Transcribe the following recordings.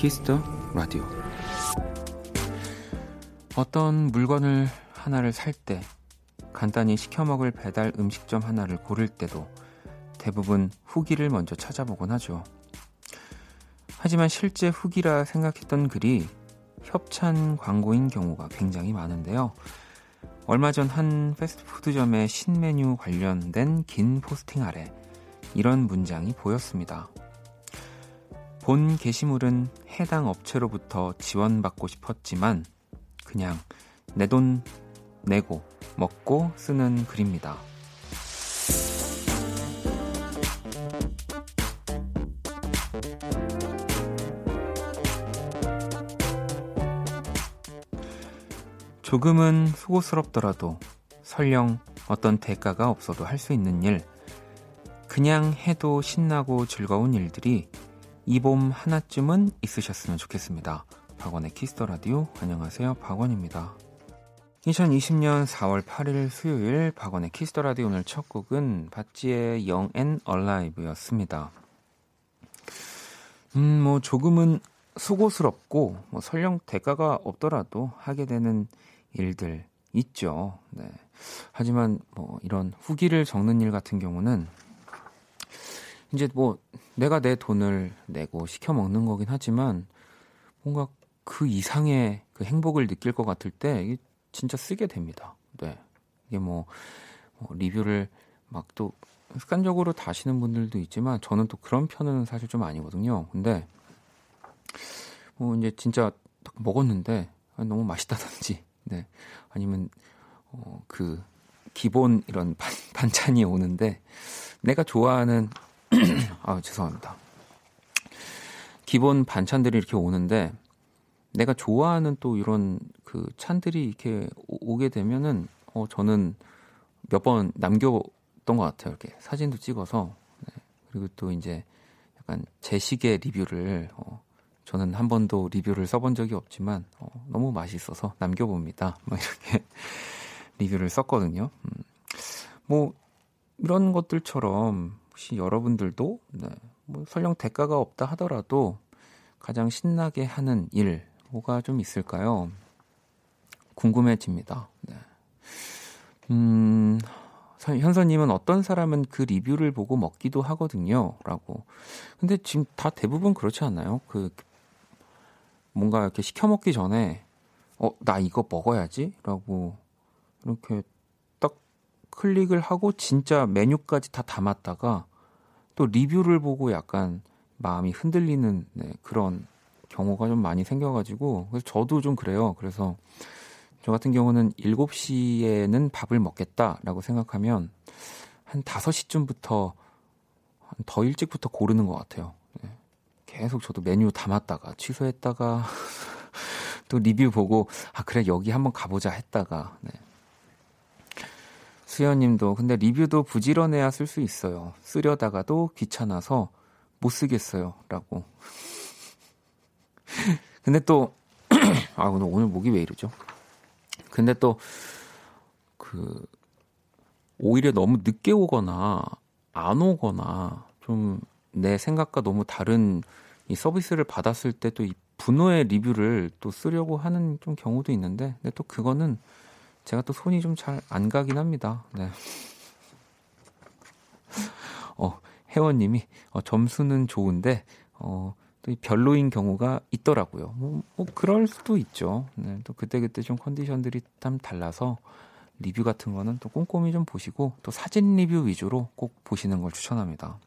키스 더 라디오 어떤 물건을 하나를 살 때 간단히 시켜 먹을 배달 음식점 하나를 고를 때도 대부분 후기를 먼저 찾아보곤 하죠. 하지만 실제 후기라 생각했던 글이 협찬 광고인 경우가 굉장히 많은데요. 얼마 전 한 패스트푸드점의 신메뉴 관련된 긴 포스팅 아래 이런 문장이 보였습니다. 본 게시물은 해당 업체로부터 지원받고 싶었지만 그냥 내 돈 내고 먹고 쓰는 글입니다. 조금은 수고스럽더라도 설령 어떤 대가가 없어도 할 수 있는 일, 그냥 해도 신나고 즐거운 일들이 이 봄 하나쯤은 있으셨으면 좋겠습니다. 박원의 키스 더 라디오 안녕하세요. 박원입니다. 2020년 4월 8일 수요일 박원의 키스 더 라디오 오늘 첫 곡은 바찌의 and Alive였습니다. 음, 뭐 조금은 수고스럽고 뭐 설령 대가가 없더라도 하게 되는 일들 있죠. 네. 하지만 뭐 이런 후기를 적는 일 같은 경우는 이제 뭐 내가 내 돈을 내고 시켜 먹는 거긴 하지만 뭔가 그 이상의 그 행복을 느낄 것 같을 때 이게 진짜 쓰게 됩니다. 네. 이게 뭐, 뭐 리뷰를 막 또 습관적으로 다시는 분들도 있지만 저는 또 그런 편은 사실 좀 아니거든요. 근데 뭐 이제 진짜 먹었는데 너무 맛있다든지 네. 아니면 어, 그 기본 이런 반, 반찬이 오는데 내가 좋아하는 아, 죄송합니다. 기본 반찬들이 이렇게 오는데 내가 좋아하는 또 이런 그 찬들이 이렇게 오게 되면은 어 저는 몇 번 남겨뒀던 것 같아요. 이렇게 사진도 찍어서 네. 그리고 또 이제 약간 제식의 리뷰를 어 저는 한 번도 리뷰를 써본 적이 없지만 어 너무 맛있어서 남겨봅니다. 뭐 이렇게 리뷰를 썼거든요. 음. 뭐 이런 것들처럼 혹시 여러분들도 네, 뭐 설령 대가가 없다 하더라도 가장 신나게 하는 일 뭐가 좀 있을까요? 궁금해집니다. 네. 음, 현서님은 어떤 사람은 그 리뷰를 보고 먹기도 하거든요. 라고. 근데 지금 다 대부분 그렇지 않나요? 그, 뭔가 이렇게 시켜 먹기 전에, 어, 나 이거 먹어야지? 라고, 이렇게 딱 클릭을 하고 진짜 메뉴까지 다 담았다가 또 리뷰를 보고 약간 마음이 흔들리는 네, 그런 경우가 좀 많이 생겨가지고 그래서 저도 좀 그래요. 그래서 저 같은 경우는 7시에는 밥을 먹겠다라고 생각하면 한 5시쯤부터 더 일찍부터 고르는 것 같아요. 네. 계속 저도 메뉴 담았다가 취소했다가 또 리뷰 보고 아 그래 여기 한번 가보자 했다가 네. 수현님도 근데 리뷰도 부지런해야 쓸 수 있어요. 쓰려다가도 귀찮아서 못 쓰겠어요.라고. 근데 또 아, 오늘 오늘 목이 왜 이러죠? 근데 또 그 오히려 너무 늦게 오거나 안 오거나 좀 내 생각과 너무 다른 이 서비스를 받았을 때 또 이 분노의 리뷰를 또 쓰려고 하는 좀 경우도 있는데 근데 또 그거는 제가 또 손이 좀 잘 안 가긴 합니다. 네. 어, 회원님이 어, 점수는 좋은데 어, 또 별로인 경우가 있더라고요. 뭐, 뭐 그럴 수도 있죠. 네, 또 그때 그때 좀 컨디션들이 참 달라서 리뷰 같은 거는 또 꼼꼼히 좀 보시고 또 사진 리뷰 위주로 꼭 보시는 걸 추천합니다.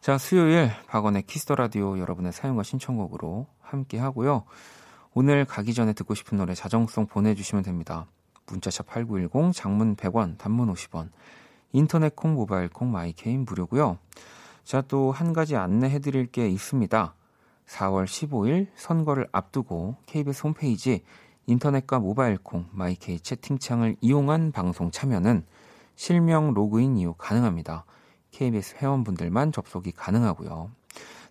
자, 수요일 박원의 키스 더 라디오 여러분의 사용과 신청곡으로 함께 하고요. 오늘 가기 전에 듣고 싶은 노래 자정송 보내주시면 됩니다. 문자샵 8910, 장문 100원, 단문 50원, 인터넷 콩, 모바일 콩, 마이케이는 무료고요. 자, 또 한 가지 안내해 드릴 게 있습니다. 4월 15일 선거를 앞두고 KBS 홈페이지 인터넷과 모바일 콩, 마이케이 채팅창을 이용한 방송 참여는 실명 로그인 이후 가능합니다. KBS 회원분들만 접속이 가능하고요.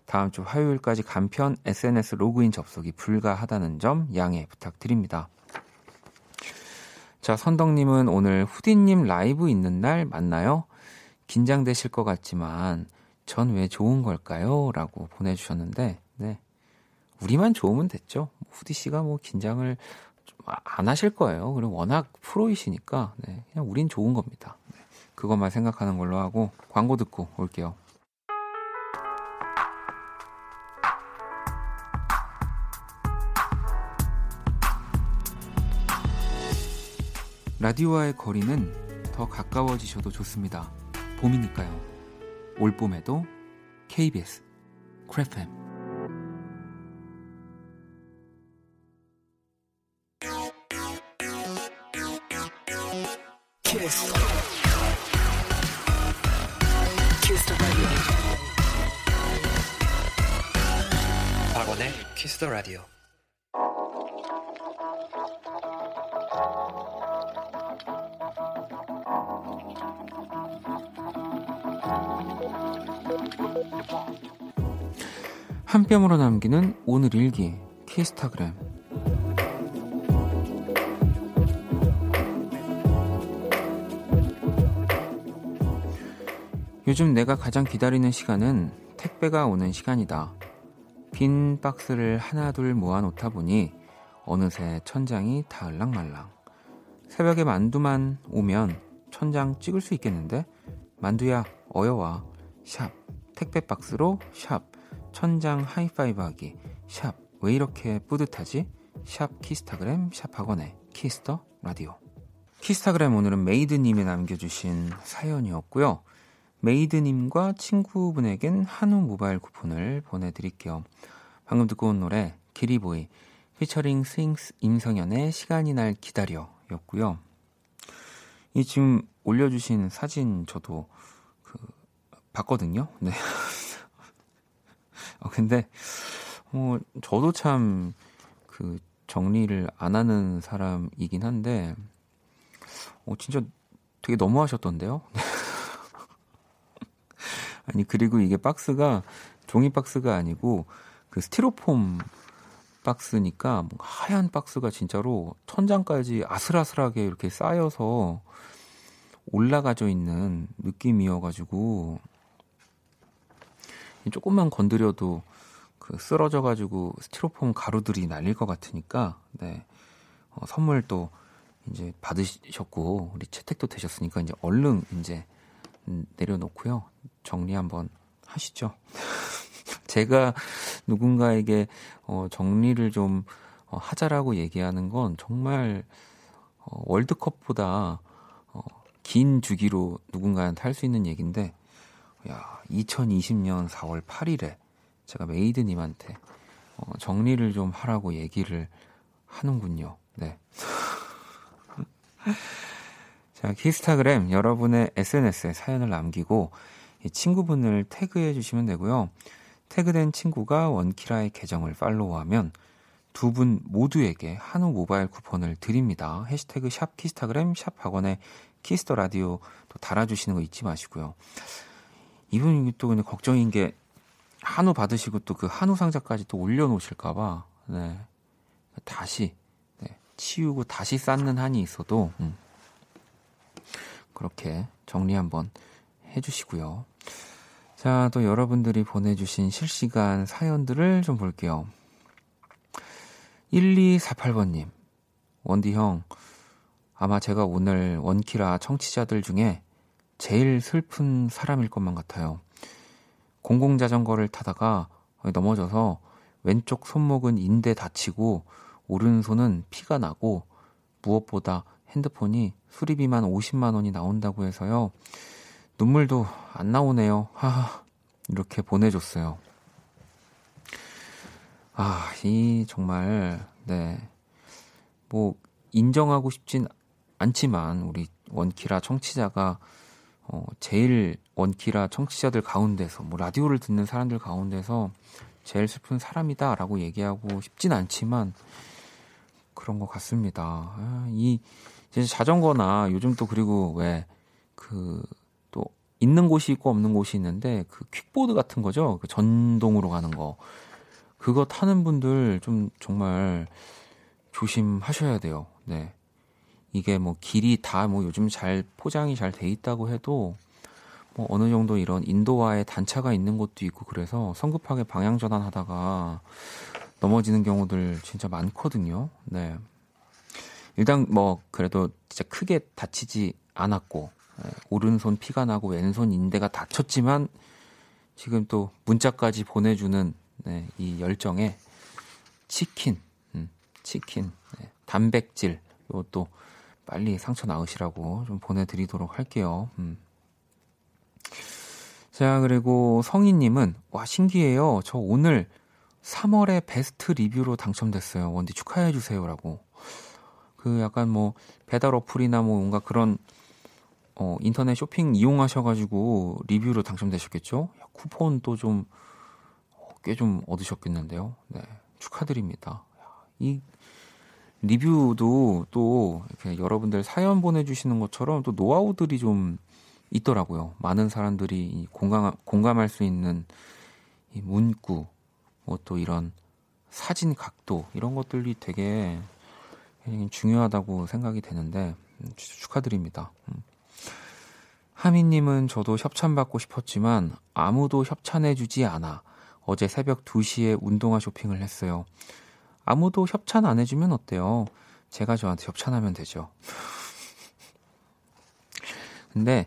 다음 주 화요일까지 간편 SNS 로그인 접속이 불가하다는 점 양해 부탁드립니다. 자, 선덕님은 오늘 후디님 라이브 있는 날 맞나요? 긴장되실 것 같지만 전 왜 좋은 걸까요? 라고 보내주셨는데, 네. 우리만 좋으면 됐죠. 후디 씨가 뭐 긴장을 안 하실 거예요. 그리고 워낙 프로이시니까, 네. 그냥 우린 좋은 겁니다. 네. 그것만 생각하는 걸로 하고 광고 듣고 올게요. 라디오와의 거리는 더 가까워지셔도 좋습니다. 봄이니까요. 올 봄에도 KBS 크래프엠 키스. 더 라디오 한 뼘으로 남기는 오늘 일기 키스타그램 요즘 내가 가장 기다리는 시간은 택배가 오는 시간이다. 빈 박스를 하나둘 모아놓다 보니 어느새 천장이 다 을랑말랑. 새벽에 만두만 오면 천장 찍을 수 있겠는데? 만두야, 어여와. 샵. 택배 박스로 샵. 천장 하이파이브 하기 샵 왜 이렇게 뿌듯하지? 샵 키스타그램 샵 박원의 키스 더 라디오. 키스타그램 오늘은 메이드님이 남겨주신 사연이었고요. 메이드님과 친구분에겐 한우 모바일 쿠폰을 보내드릴게요. 방금 듣고 온 노래 기리보이 피처링 스윙스 임성현의 시간이 날 기다려 였고요. 이 지금 올려주신 사진 저도 그 봤거든요. 네 어, 근데, 뭐, 저도 참, 그, 정리를 안 하는 사람이긴 한데, 어, 진짜 되게 너무하셨던데요? 아니, 그리고 이게 박스가 종이 박스가 아니고, 그 스티로폼 박스니까, 뭔가 하얀 박스가 진짜로 천장까지 아슬아슬하게 이렇게 쌓여서 올라가져 있는 느낌이어가지고, 조금만 건드려도 그 쓰러져 가지고 스티로폼 가루들이 날릴 것 같으니까 네 어, 선물 또 이제 받으셨고 우리 채택도 되셨으니까 이제 얼른 이제 내려놓고요 정리 한번 하시죠. 제가 누군가에게 어, 정리를 좀 어, 하자라고 얘기하는 건 정말 어, 월드컵보다 어, 긴 주기로 누군가한테 할 수 있는 얘기인데 야, 2020년 4월 8일에 제가 메이드님한테 어, 정리를 좀 하라고 얘기를 하는군요. 네. 자, 키스타그램 여러분의 SNS에 사연을 남기고 이 친구분을 태그해 주시면 되고요. 태그된 친구가 원키라의 계정을 팔로우하면 두 분 모두에게 한우 모바일 쿠폰을 드립니다. 해시태그 샵 키스타그램 샵 박원의 키스 더 라디오 또 달아주시는 거 잊지 마시고요. 이분이 또 근데 걱정인 게 한우 받으시고 또 그 한우 상자까지 또 올려놓으실까봐 네. 다시 네. 치우고 다시 쌓는 한이 있어도 음. 그렇게 정리 한번 해주시고요. 자, 또 여러분들이 보내주신 실시간 사연들을 좀 볼게요. 1248번님, 원디 형, 아마 제가 오늘 원키라 청취자들 중에 제일 슬픈 사람일 것만 같아요. 공공 자전거를 타다가 넘어져서 왼쪽 손목은 인대 다치고 오른손은 피가 나고 무엇보다 핸드폰이 수리비만 50만 원이 나온다고 해서요. 눈물도 안 나오네요. 하하. 이렇게 보내줬어요. 아, 이 정말 네. 뭐 인정하고 싶진 않지만 우리 원키라 청취자가 어, 제일 원키라 청취자들 가운데서 뭐 라디오를 듣는 사람들 가운데서 제일 슬픈 사람이다라고 얘기하고 싶진 않지만 그런 것 같습니다. 아, 이 이제 자전거나 요즘 또 그리고 왜 그 또 있는 곳이 있고 없는 곳이 있는데 그 퀵보드 같은 거죠. 그 전동으로 가는 거 그거 타는 분들 좀 정말 조심하셔야 돼요. 네. 이게 뭐 길이 다 뭐 요즘 잘 포장이 잘 돼 있다고 해도 뭐 어느 정도 이런 인도와의 단차가 있는 것도 있고 그래서 성급하게 방향 전환하다가 넘어지는 경우들 진짜 많거든요. 네. 일단 뭐 그래도 진짜 크게 다치지 않았고 네. 오른손 피가 나고 왼손 인대가 다쳤지만 지금 또 문자까지 보내주는 네, 이 열정에 치킨, 음, 치킨, 네, 단백질 이것도 빨리 상처 나으시라고 좀 보내드리도록 할게요. 음. 자, 그리고 성희님은, 와, 신기해요. 저 오늘 3월에 베스트 리뷰로 당첨됐어요. 원디 축하해주세요. 라고. 그 약간 뭐, 배달 어플이나 뭐 뭔가 그런, 어, 인터넷 쇼핑 이용하셔가지고 리뷰로 당첨되셨겠죠? 쿠폰 또 좀, 꽤 좀 얻으셨겠는데요. 네. 축하드립니다. 이 리뷰도 또 이렇게 여러분들 사연 보내주시는 것처럼 또 노하우들이 좀 있더라고요. 많은 사람들이 공감, 공감할 수 있는 이 문구, 뭐 또 이런 사진 각도, 이런 것들이 되게 중요하다고 생각이 되는데, 음, 축하드립니다. 음. 하미님은 저도 협찬받고 싶었지만 아무도 협찬해주지 않아 어제 새벽 2시에 운동화 쇼핑을 했어요. 아무도 협찬 안 해주면 어때요? 제가 저한테 협찬하면 되죠. 근데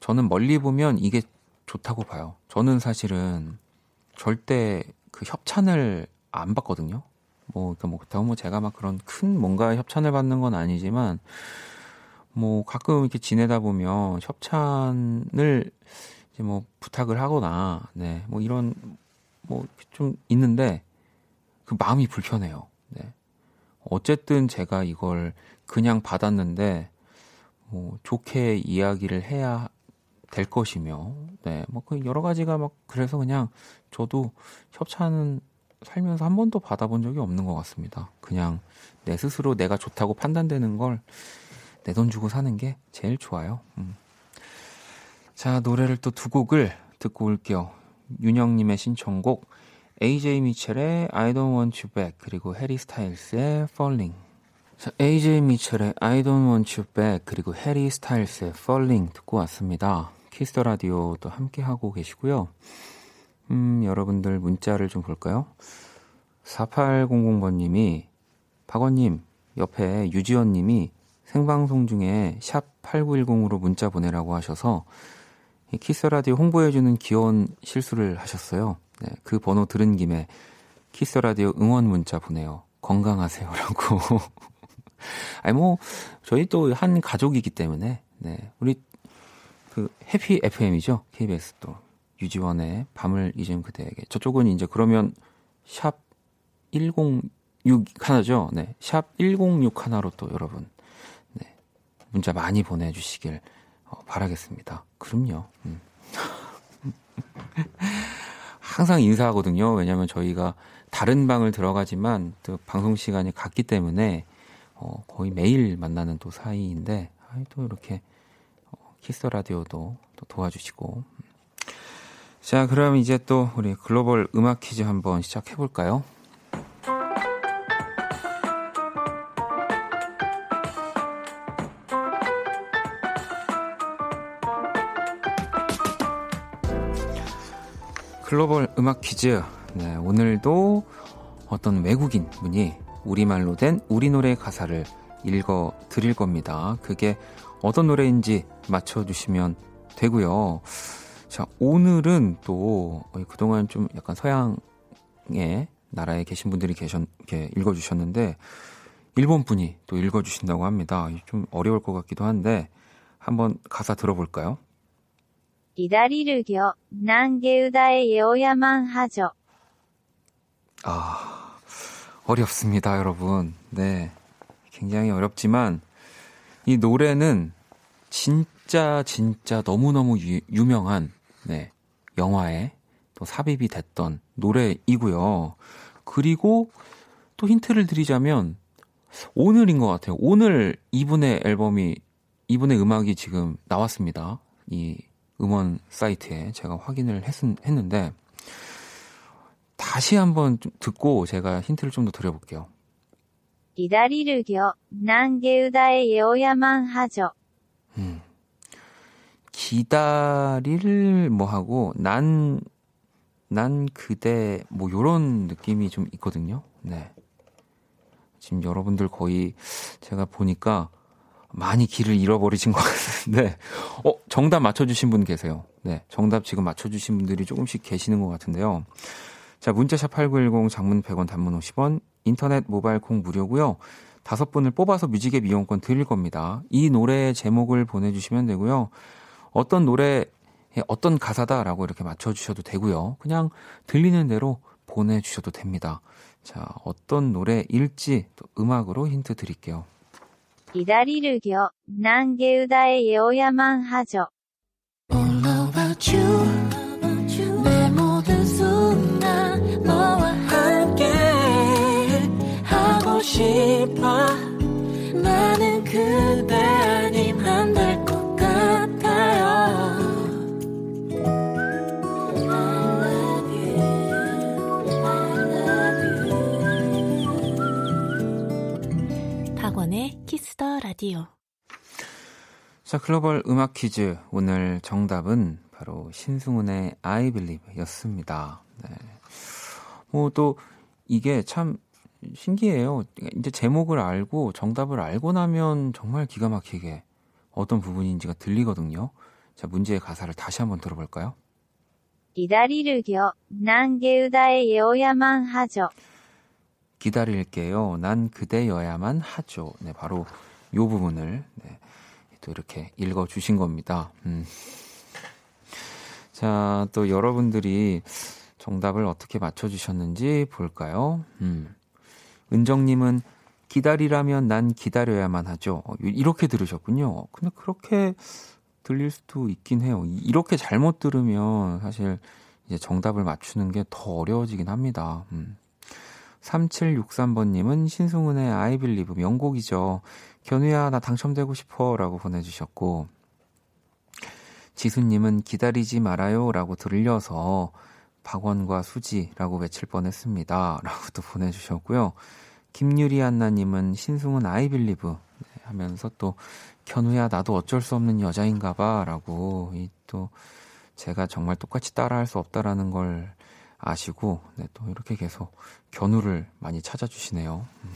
저는 멀리 보면 이게 좋다고 봐요. 저는 사실은 절대 그 협찬을 안 받거든요. 뭐, 그러니까 뭐, 그렇다고 뭐 제가 막 그런 큰 뭔가 협찬을 받는 건 아니지만, 뭐, 가끔 이렇게 지내다 보면 협찬을 이제 뭐 부탁을 하거나, 네, 뭐 이런, 뭐 좀 있는데, 그 마음이 불편해요. 네. 어쨌든 제가 이걸 그냥 받았는데 뭐 좋게 이야기를 해야 될 것이며, 네, 뭐그 여러 가지가 막 그래서 그냥 저도 협찬은 살면서 한 번도 받아본 적이 없는 것 같습니다. 그냥 내 스스로 내가 좋다고 판단되는 걸 내 돈 주고 사는 게 제일 좋아요. 음. 자, 노래를 또 두 곡을 듣고 올게요. 윤영님의 신청곡 AJ 미첼의 I Don't Want You Back 그리고 Harry Styles의 Falling. 자, AJ 미첼의 I Don't Want You Back 그리고 Harry Styles의 Falling 듣고 왔습니다. 키스 더 라디오도 함께 하고 계시고요. 음, 여러분들 문자를 좀 볼까요? 4800번님이 박원님 옆에 유지원님이 생방송 중에 샵 8910으로 문자 보내라고 하셔서 키스 라디오 홍보해주는 귀여운 실수를 하셨어요. 네, 그 번호 들은 김에 키스 라디오 응원 문자 보내요. 건강하세요라고. 아니 뭐 저희 또 한 가족이기 때문에 네. 우리 그 해피 FM이죠. KBS 또 유지원의 밤을 잊은 그대에게. 저쪽은 이제 그러면 샵 106 하나죠. 네. 샵 106 하나로 또 여러분 네. 문자 많이 보내 주시길 어, 바라겠습니다. 그럼요. 음. 항상 인사하거든요. 왜냐하면 저희가 다른 방을 들어가지만 또 방송 시간이 같기 때문에 어, 거의 매일 만나는 또 사이인데 또 이렇게 어, 키스 라디오도 또 도와주시고 자 그럼 이제 또 우리 글로벌 음악 퀴즈 한번 시작해 볼까요? 글로벌 음악 퀴즈. 네, 오늘도 어떤 외국인 분이 우리말로 된 우리 노래 가사를 읽어 드릴 겁니다. 그게 어떤 노래인지 맞춰주시면 되고요. 자, 오늘은 또 그동안 좀 약간 서양의 나라에 계신 분들이 계셨, 이렇게 읽어주셨는데, 일본 분이 또 읽어주신다고 합니다. 좀 어려울 것 같기도 한데, 한번 가사 들어볼까요? 이다리를 겨 난게우다의 예오야만 하죠. 아 어렵습니다, 여러분. 네, 굉장히 어렵지만 이 노래는 진짜 진짜 너무 너무 유명한 네 영화에 또 삽입이 됐던 노래이고요. 그리고 또 힌트를 드리자면 오늘인 것 같아요. 오늘 이분의 앨범이 이분의 음악이 지금 나왔습니다. 이 음원 사이트에 제가 확인을 했, 했는데 다시 한번 좀 듣고 제가 힌트를 좀 더 드려볼게요. 기다리르교 난게우다의 예오야만 하죠. 음. 기다릴 뭐 하고 난, 난 그대 뭐 요런 느낌이 좀 있거든요. 네. 지금 여러분들 거의 제가 보니까 많이 길을 잃어버리신 것 같은데, 어, 정답 맞춰주신 분 계세요. 네. 정답 지금 맞춰주신 분들이 조금씩 계시는 것 같은데요. 자, 문자샵 8910 장문 100원 단문 50원, 인터넷 모바일 콩 무료고요. 다섯 분을 뽑아서 뮤직의 미용권 드릴 겁니다. 이 노래의 제목을 보내주시면 되고요. 어떤 노래, 어떤 가사다라고 이렇게 맞춰주셔도 되고요. 그냥 들리는 대로 보내주셔도 됩니다. 자, 어떤 노래일지 또 음악으로 힌트 드릴게요. 하죠. 내 모든 순간 너와 함께 하고 싶어 나는 그대 키스더 라디오 자, 글로벌 음악 퀴즈. 오늘 정답은 바로 신승훈의 I Believe 였습니다. 네. 뭐 또 이게 참 신기해요. 이제 제목을 알고 정답을 알고 나면 정말 기가 막히게 어떤 부분인지가 들리거든요. 자, 문제의 가사를 다시 한번 들어볼까요? 기다리르겨, 난게우다의夜야만 하죠. 기다릴게요. 난 그대여야만 하죠. 네, 바로 요 부분을 네, 또 이렇게 읽어 주신 겁니다. 음. 자, 또 여러분들이 정답을 어떻게 맞춰 주셨는지 볼까요? 음. 은정 님은 기다리라면 난 기다려야만 하죠. 어, 이렇게 들으셨군요. 근데 그렇게 들릴 수도 있긴 해요. 이렇게 잘못 들으면 사실 이제 정답을 맞추는 게 더 어려워지긴 합니다. 음. 3763번님은 신승훈의 Believe 명곡이죠. 견우야, 나 당첨되고 싶어. 라고 보내주셨고, 지수님은 기다리지 말아요. 라고 들려서 박원과 수지라고 외칠 뻔 했습니다. 라고 또 보내주셨고요. 김유리 안나님은 신승훈 I Believe 하면서 또 견우야, 나도 어쩔 수 없는 여자인가 봐. 라고 이 또 제가 정말 똑같이 따라할 수 없다라는 걸 아시고, 네, 또 이렇게 계속 견우를 많이 찾아주시네요. 음.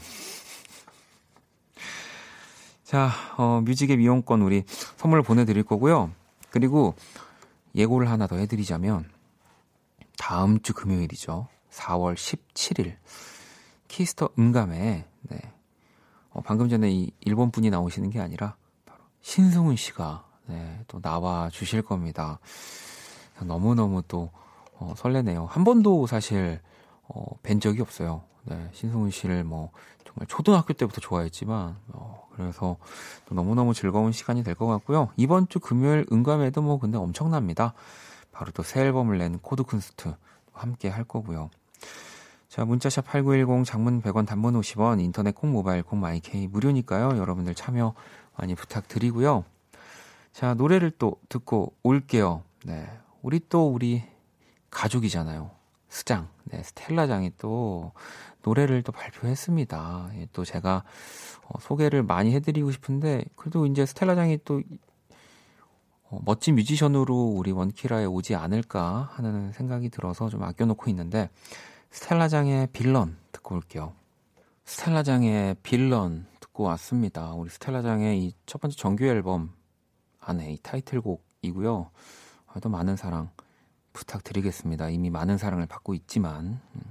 자, 어, 뮤직 이용권 우리 선물 보내드릴 거고요. 그리고 예고를 하나 더 해드리자면, 다음 주 금요일이죠. 4월 17일. 키스 더 음감회, 네. 어, 방금 전에 이 일본 분이 나오시는 게 아니라, 바로 신승훈 씨가, 네, 또 나와 주실 겁니다. 너무너무 또, 어, 설레네요. 한 번도 사실, 어, 뵌 적이 없어요. 네, 신승훈 씨를 뭐, 정말 초등학교 때부터 좋아했지만, 어, 그래서 너무너무 즐거운 시간이 될 것 같고요. 이번 주 금요일 음감회도 뭐 근데 엄청납니다. 바로 또 새 앨범을 낸 코드 쿤스트 함께 할 거고요. 자, 문자샵 8910 장문 100원 단문 50원 인터넷 콩 모바일 콩 마이케이 무료니까요. 여러분들 참여 많이 부탁드리고요. 자, 노래를 또 듣고 올게요. 네. 우리 또 우리 가족이잖아요. 스장, 네, 스텔라장이 또 노래를 또 발표했습니다. 예, 또 제가 어, 소개를 많이 해드리고 싶은데 그래도 이제 스텔라장이 또 어, 멋진 뮤지션으로 우리 원키라에 오지 않을까 하는 생각이 들어서 좀 아껴놓고 있는데 스텔라장의 빌런 듣고 올게요. 스텔라장의 빌런 듣고 왔습니다. 우리 스텔라장의 이 첫 번째 정규 앨범 안에 이 타이틀곡이고요. 또 많은 사랑 부탁드리겠습니다. 이미 많은 사랑을 받고 있지만. 음.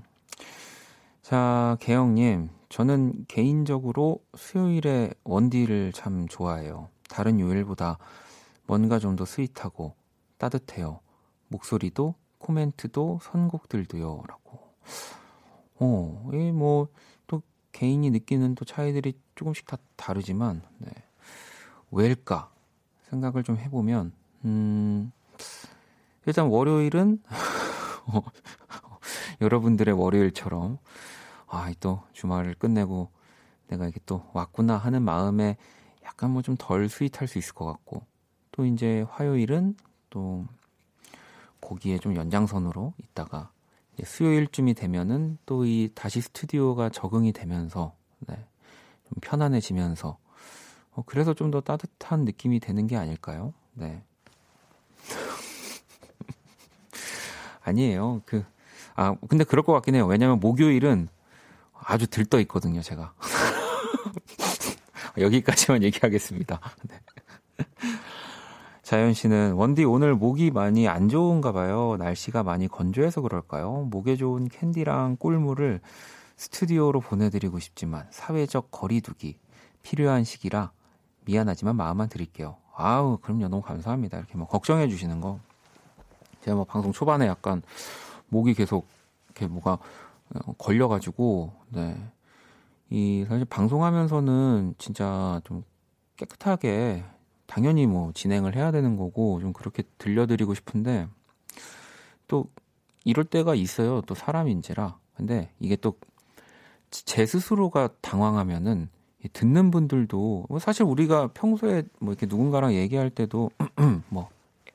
자, 개영님. 저는 개인적으로 수요일에 원디를 참 좋아해요. 다른 요일보다 뭔가 좀 더 sweet하고 따뜻해요. 목소리도, 코멘트도, 선곡들도요. 라고. 어, 이 뭐, 또 개인이 느끼는 또 차이들이 조금씩 다 다르지만, 네. 왜일까? 생각을 좀 해보면, 음, 일단 월요일은 어, 여러분들의 월요일처럼 아, 또 주말을 끝내고 내가 이게 또 왔구나 하는 마음에 약간 뭐 좀 덜 스윗할 수 있을 것 같고 또 이제 화요일은 또 거기에 좀 연장선으로 있다가 수요일쯤이 되면은 또 이 다시 스튜디오가 적응이 되면서 네, 좀 편안해지면서 어, 그래서 좀 더 따뜻한 느낌이 되는 게 아닐까요? 네. 아니에요. 그, 아, 근데 그럴 것 같긴 해요. 왜냐면 목요일은 아주 들떠 있거든요, 제가. 여기까지만 얘기하겠습니다. 네. 자연 씨는 원디 오늘 목이 많이 안 좋은가 봐요. 날씨가 많이 건조해서 그럴까요? 목에 좋은 캔디랑 꿀물을 스튜디오로 보내드리고 싶지만 사회적 거리두기 필요한 시기라 미안하지만 마음만 드릴게요. 아우 그럼요 너무 감사합니다. 이렇게 뭐 걱정해 주시는 거 제가 뭐 방송 초반에 약간 목이 계속 이렇게 뭐가 어, 걸려가지고 네. 이 사실 방송하면서는 진짜 좀 깨끗하게 당연히 뭐 진행을 해야 되는 거고 좀 그렇게 들려드리고 싶은데 또 이럴 때가 있어요. 또 사람인지라. 근데 이게 또 제 스스로가 당황하면은 듣는 분들도 뭐 사실 우리가 평소에 뭐 이렇게 누군가랑 얘기할 때도 뭐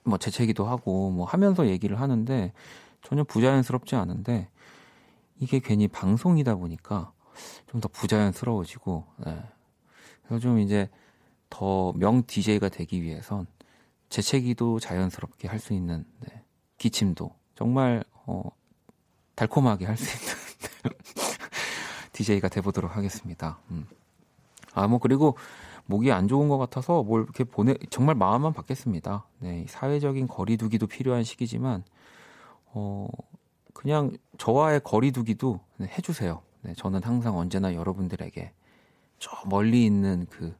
뭐 재채기도 하고 뭐 하면서 얘기를 하는데 전혀 부자연스럽지 않은데 이게 괜히 방송이다 보니까 좀 더 부자연스러워지고 네. 그래서 좀 이제 더 명 DJ가 되기 위해선 재채기도 자연스럽게 할 수 있는 네. 기침도 정말 어, 달콤하게 할 수 있는 DJ가 돼보도록 하겠습니다. 음. 아, 뭐, 그리고 목이 안 좋은 것 같아서 뭘 이렇게 보내 정말 마음만 받겠습니다. 네, 사회적인 거리두기도 필요한 시기지만 어 그냥 저와의 거리두기도 네, 해주세요. 네, 저는 항상 언제나 여러분들에게 저 멀리 있는 그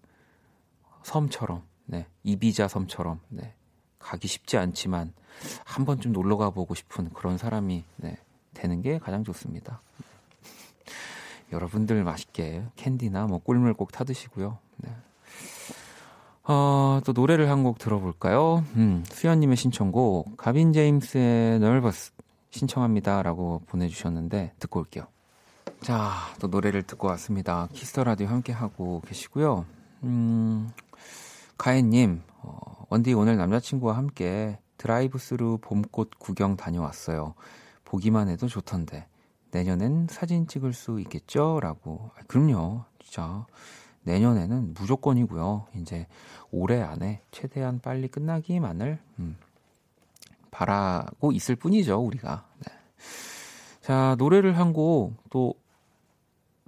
섬처럼, 네, 이비자 섬처럼, 네, 가기 쉽지 않지만 한 번쯤 놀러 가보고 싶은 그런 사람이 네, 되는 게 가장 좋습니다. 여러분들 맛있게 캔디나 뭐 꿀물 꼭 타드시고요. 네. 어, 또 노래를 한 곡 들어볼까요? 음, 수현님의 신청곡, 가빈 제임스의 Nervous 신청합니다 라고 보내주셨는데, 듣고 올게요. 자, 또 노래를 듣고 왔습니다. 키스 더 라디오 함께 하고 계시고요. 음, 가혜님, 어, 원디 오늘 남자친구와 함께 드라이브 스루 봄꽃 구경 다녀왔어요. 보기만 해도 좋던데, 내년엔 사진 찍을 수 있겠죠? 라고. 아, 그럼요. 진짜. 내년에는 무조건이고요. 이제 올해 안에 최대한 빨리 끝나기만을 음, 바라고 있을 뿐이죠, 우리가. 네. 자, 노래를 한 곡 또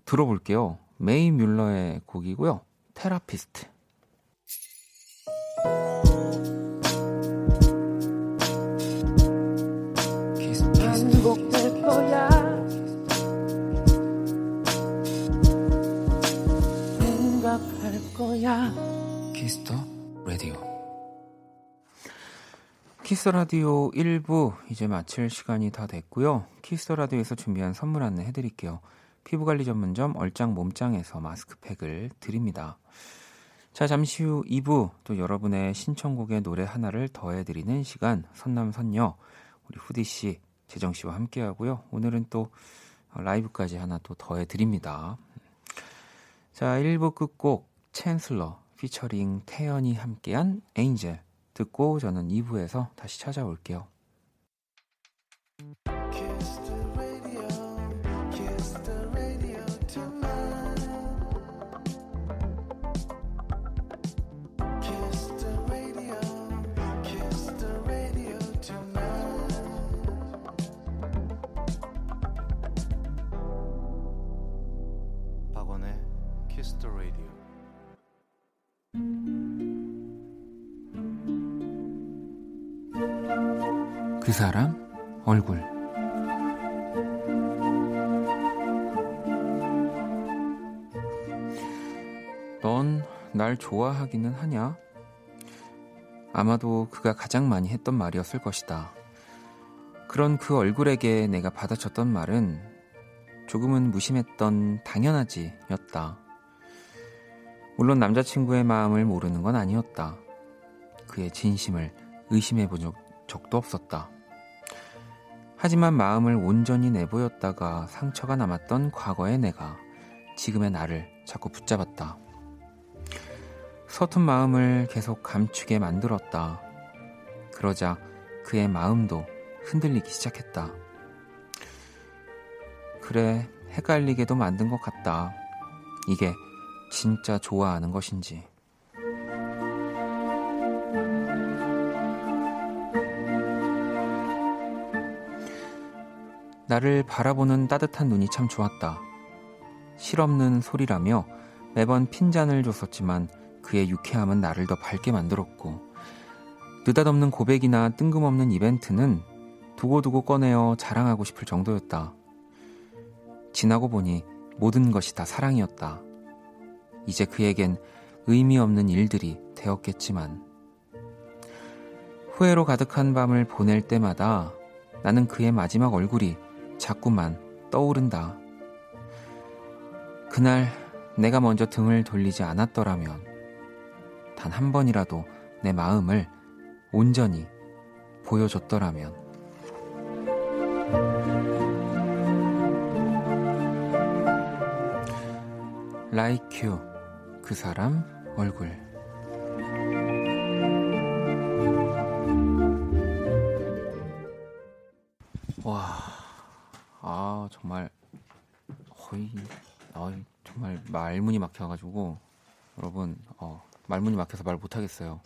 들어볼게요. 메이 뮬러의 곡이고요. 테라피스트. 거야. 키스터 라디오. 키스 라디오 1부 이제 마칠 시간이 다 됐고요. 키스 라디오에서 준비한 선물 안내 해 드릴게요. 피부 관리 전문점 얼짱 몸짱에서 마스크팩을 드립니다. 자, 잠시 후 2부 또 여러분의 신청곡의 노래 하나를 더해 드리는 시간 선남선녀 우리 후디 씨, 재정 씨와 함께 하고요. 오늘은 또 라이브까지 하나 또 더해 드립니다. 자, 1부 끝곡 챈슬러 피처링 태연이 함께한 Angel 듣고 저는 2부에서 다시 찾아올게요. 그 사람 얼굴 넌 날 좋아하기는 하냐? 아마도 그가 가장 많이 했던 말이었을 것이다. 그런 그 얼굴에게 내가 받아쳤던 말은 조금은 무심했던 당연하지 였다. 물론 남자친구의 마음을 모르는 건 아니었다. 그의 진심을 의심해 본 적도 없었다. 하지만 마음을 온전히 내보였다가 상처가 남았던 과거의 내가 지금의 나를 자꾸 붙잡았다. 서툰 마음을 계속 감추게 만들었다. 그러자 그의 마음도 흔들리기 시작했다. 그래, 헷갈리게도 만든 것 같다. 이게 진짜 좋아하는 것인지. 나를 바라보는 따뜻한 눈이 참 좋았다. 실없는 소리라며 매번 핀잔을 줬었지만 그의 유쾌함은 나를 더 밝게 만들었고 느닷없는 고백이나 뜬금없는 이벤트는 두고두고 꺼내어 자랑하고 싶을 정도였다. 지나고 보니 모든 것이 다 사랑이었다. 이제 그에겐 의미 없는 일들이 되었겠지만 후회로 가득한 밤을 보낼 때마다 나는 그의 마지막 얼굴이 자꾸만 떠오른다. 그날 내가 먼저 등을 돌리지 않았더라면 단 한 번이라도 내 마음을 온전히 보여줬더라면 라이큐 like 그 사람 얼굴 말 말문이 막혀가지고 여러분 어, 말문이 막혀서 말 못하겠어요.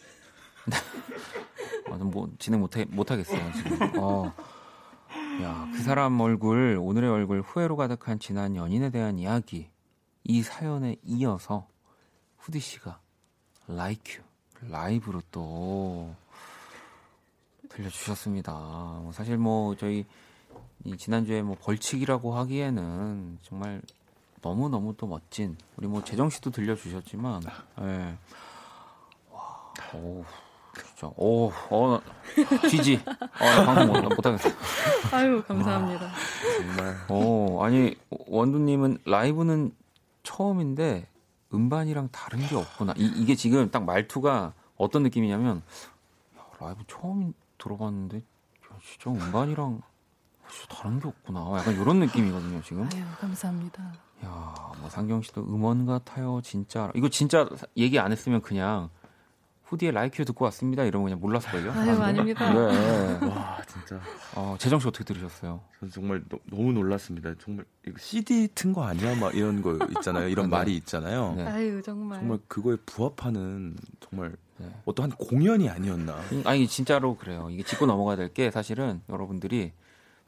어, 뭐 진행 못해 못하겠어요 지금. 어, 야, 그 사람 얼굴 오늘의 얼굴 후회로 가득한 지난 연인에 대한 이야기 이 사연에 이어서 후디 씨가 Like You 라이브로 또 들려주셨습니다. 뭐 사실 뭐 저희 이 지난주에 뭐 벌칙이라고 하기에는 정말 너무 너무 또 멋진 우리 뭐 재정 씨도 들려주셨지만, 예. 네. 와, 오, 진짜, 오, 어, 어, 방송 못, 못하겠어. 아유, 감사합니다. 와, 정말. 오, 아니 원디님은 라이브는 처음인데 음반이랑 다른 게 없구나. 이, 이게 지금 딱 말투가 어떤 느낌이냐면 야, 라이브 처음 들어봤는데 야, 진짜 음반이랑 진짜 다른 게 없구나. 약간 이런 느낌이거든요, 지금. 아유, 감사합니다. 야, 뭐 상경 씨도 음원 같아요, 진짜. 이거 진짜 얘기 안 했으면 그냥 후디의 Like You 듣고 왔습니다. 이러면 그냥 몰랐을걸요? 아유, 아, 아닙니다. 네. 와, 진짜. 어, 재정 씨 어떻게 들으셨어요? 저는 정말 너, 무 놀랐습니다. 정말 이거 CD 튼 거 아니야? 막 이런 거 있잖아요. 이런 네. 말이 있잖아요. 네. 아유, 정말. 정말 그거에 부합하는 정말 네. 어떠한 공연이 아니었나. 음, 아니, 진짜로 그래요. 이게 짚고 넘어가야 될 게 사실은 여러분들이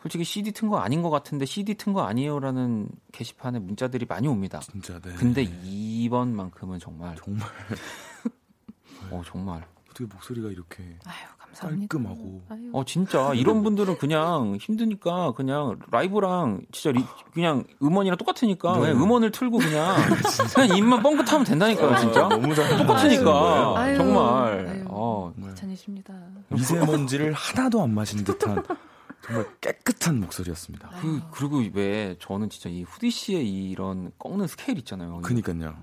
솔직히 CD 튼 거 아닌 것 같은데 CD 튼 거 아니에요라는 게시판에 문자들이 많이 옵니다. 진짜, 네. 근데 이번만큼은 정말. 정말. 어 정말. 어떻게 목소리가 이렇게 아유, 감사합니다. 깔끔하고. 아유. 어 진짜. 이런 분들은 그냥 힘드니까 그냥 라이브랑 진짜 리, 그냥 음원이랑 똑같으니까 네. 그냥 음원을 틀고 그냥 그냥 입만 뻥긋하면 된다니까요 진짜. 너무 잘 똑같으니까. 아유, 정말. 아유, 어. 과찬이십니다. 미세먼지를 하나도 안 마신 듯한 정말 깨끗한 목소리였습니다. 그, 그리고 왜 저는 진짜 이 후디 씨의 이런 꺾는 스케일 있잖아요. 그니까요.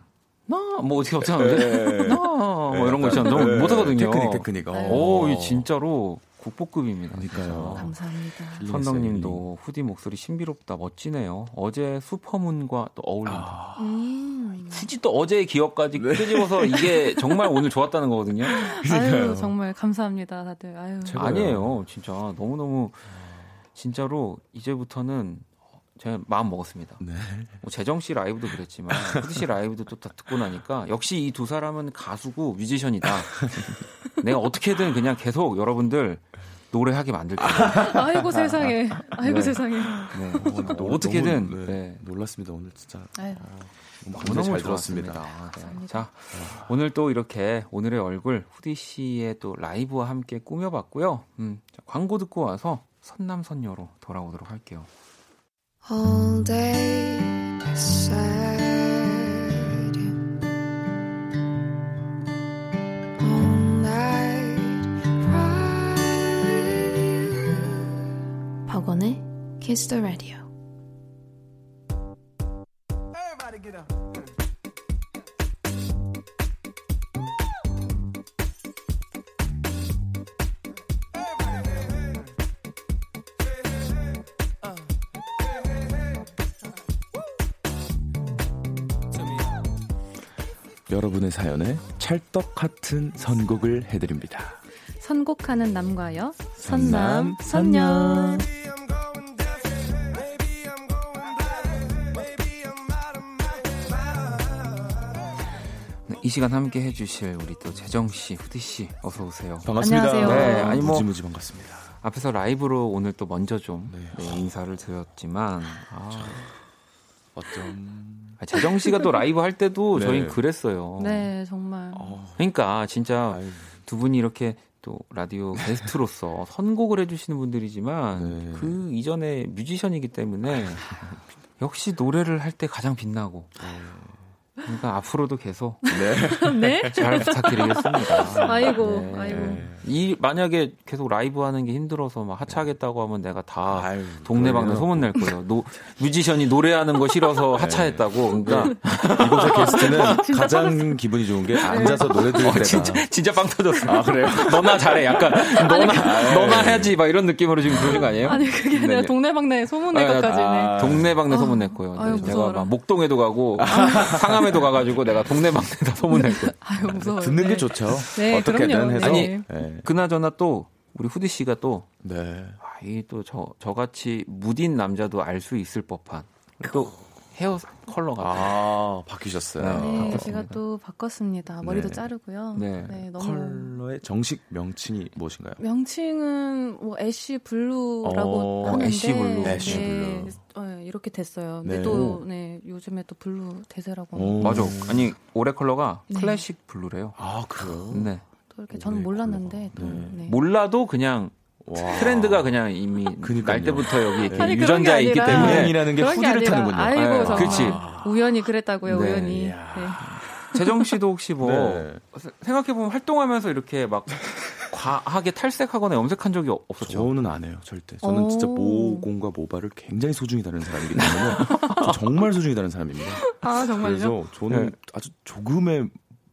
나, 뭐 어떻게 어떻게 하는데? 나, 뭐 이런 거 있잖아요. 너무 못하거든요. 테크닉, 테크닉. 오, 이 진짜로 국보급입니다. 그러니까요. 감사합니다. 선덕님도 후디 목소리 신비롭다, 멋지네요. 어제 슈퍼문과 또 어울린다. 아. 음. 굳이 또 어제의 기억까지 네. 끄집어서 이게 정말 오늘 좋았다는 거거든요. 아유, 정말 감사합니다, 다들. 아유. 아니에요, 진짜 너무 너무. 진짜로 이제부터는 제가 마음 먹었습니다. 네. 뭐 재정 씨 라이브도 그랬지만 후디 씨 라이브도 또 다 듣고 나니까 역시 이 두 사람은 가수고 뮤지션이다. 내가 어떻게든 그냥 계속 여러분들 노래하게 만들 거예요. 아이고 세상에. 아이고 네. 세상에. 네. 어, 떻게든 네. 네. 놀랐습니다 오늘 진짜. 아유. 어, 너무 잘 들었습니다. 네. 자 오늘 또 이렇게 오늘의 얼굴 후디 씨의 또 라이브와 함께 꾸며봤고요. 음, 자, 광고 듣고 와서 선남선녀로 돌아오도록 할게요. All day beside All night with you 박원의 Kiss the Radio 여러분의 사연에 찰떡 같은 선곡을 해드립니다. 선곡하는 남과 여, 선남, 선녀. 네, 이 시간 함께 해주실 우리 또 재정 씨, 후디 씨, 어서 오세요. 반갑습니다. 안녕하세요. 네, 아니 뭐 무지무지 반갑습니다. 앞에서 라이브로 오늘 또 먼저 좀 네. 네, 인사를 드렸지만 아, 어쩜 아, 재정 씨가 또 라이브 할 때도 네. 저희는 그랬어요. 네, 정말. 어, 그러니까 진짜 두 분이 이렇게 또 라디오 게스트로서 선곡을 해주시는 분들이지만 네. 그 이전에 뮤지션이기 때문에 역시 노래를 할 때 가장 빛나고 그러니까 앞으로도 계속 네. 네? 잘 부탁드리겠습니다. 아이고, 네. 아이고. 이 만약에 계속 라이브 하는 게 힘들어서 막 하차하겠다고 하면 내가 다 아유, 동네방네 소문 낼 거예요. 노, 뮤지션이 노래하는 거 싫어서 하차했다고. 그러니까 이곳의 게스트는 가장 기분이 좋은 게 앉아서 노래 들을 어, 때가 진짜 진짜 빵 터졌어. 아 그래요? 너나 잘해. 약간 너나 너나 해야지 막 이런 느낌으로 지금 그러신 거 아니에요? 아니, 그게 아니라 네, 네. 동네방네 소문낼 아, 것까지네. 아, 동네방네 소문 낼 거예요. 아유, 네, 제가 무서워라. 막 목동에도 가고 상암에 도 가가지고 내가 동네방네 다 소문 낼 거예요. 아유, 무서워요. 듣는 게 네. 좋죠. 네, 어떻게든 그럼요. 해서. 아니, 네. 그나저나 또 우리 후디 씨가 또 네. 아, 이또 저 저같이 무딘 남자도 알 수 있을 법한 또 hair color가 아 바뀌셨어요. 네. 네, 바꿨습니다. 제가 또 바꿨습니다. 머리도 네. 자르고요. 네. 너무. color의 정식 명칭이 무엇인가요? 명칭은 뭐 ash blue라고 어, 하는데 ash blue. ash 네, blue. 어, 이렇게 됐어요. 근데 네. 또 네, 요즘에 또 blue 대세라고 오. 맞아. 아니 올해 color가 네. classic blue래요. 아 그래요? 네. 또 이렇게 저는 네, 몰랐는데 또 네. 네. 몰라도 그냥 와. 트렌드가 그냥 이미 그니까요. 날 때부터 여기 이렇게 아니, 유전자에 있기 아니라 때문에 유행이라는 게 아니라, 타는군요. 아이고 네, 정말 그치. 우연히 그랬다고요. 네, 우연히. 네. 재정 씨도 혹시 뭐 네. 생각해 보면 활동하면서 이렇게 막 과하게 탈색하거나 염색한 적이 없- 없었죠. 저는 안 해요, 절대. 저는 진짜 오. 모공과 모발을 굉장히 소중히 다루는 사람이기 때문에 저 정말 소중히 다루는 사람입니다. 아 정말요? 그래서 저는 네. 아주 조금의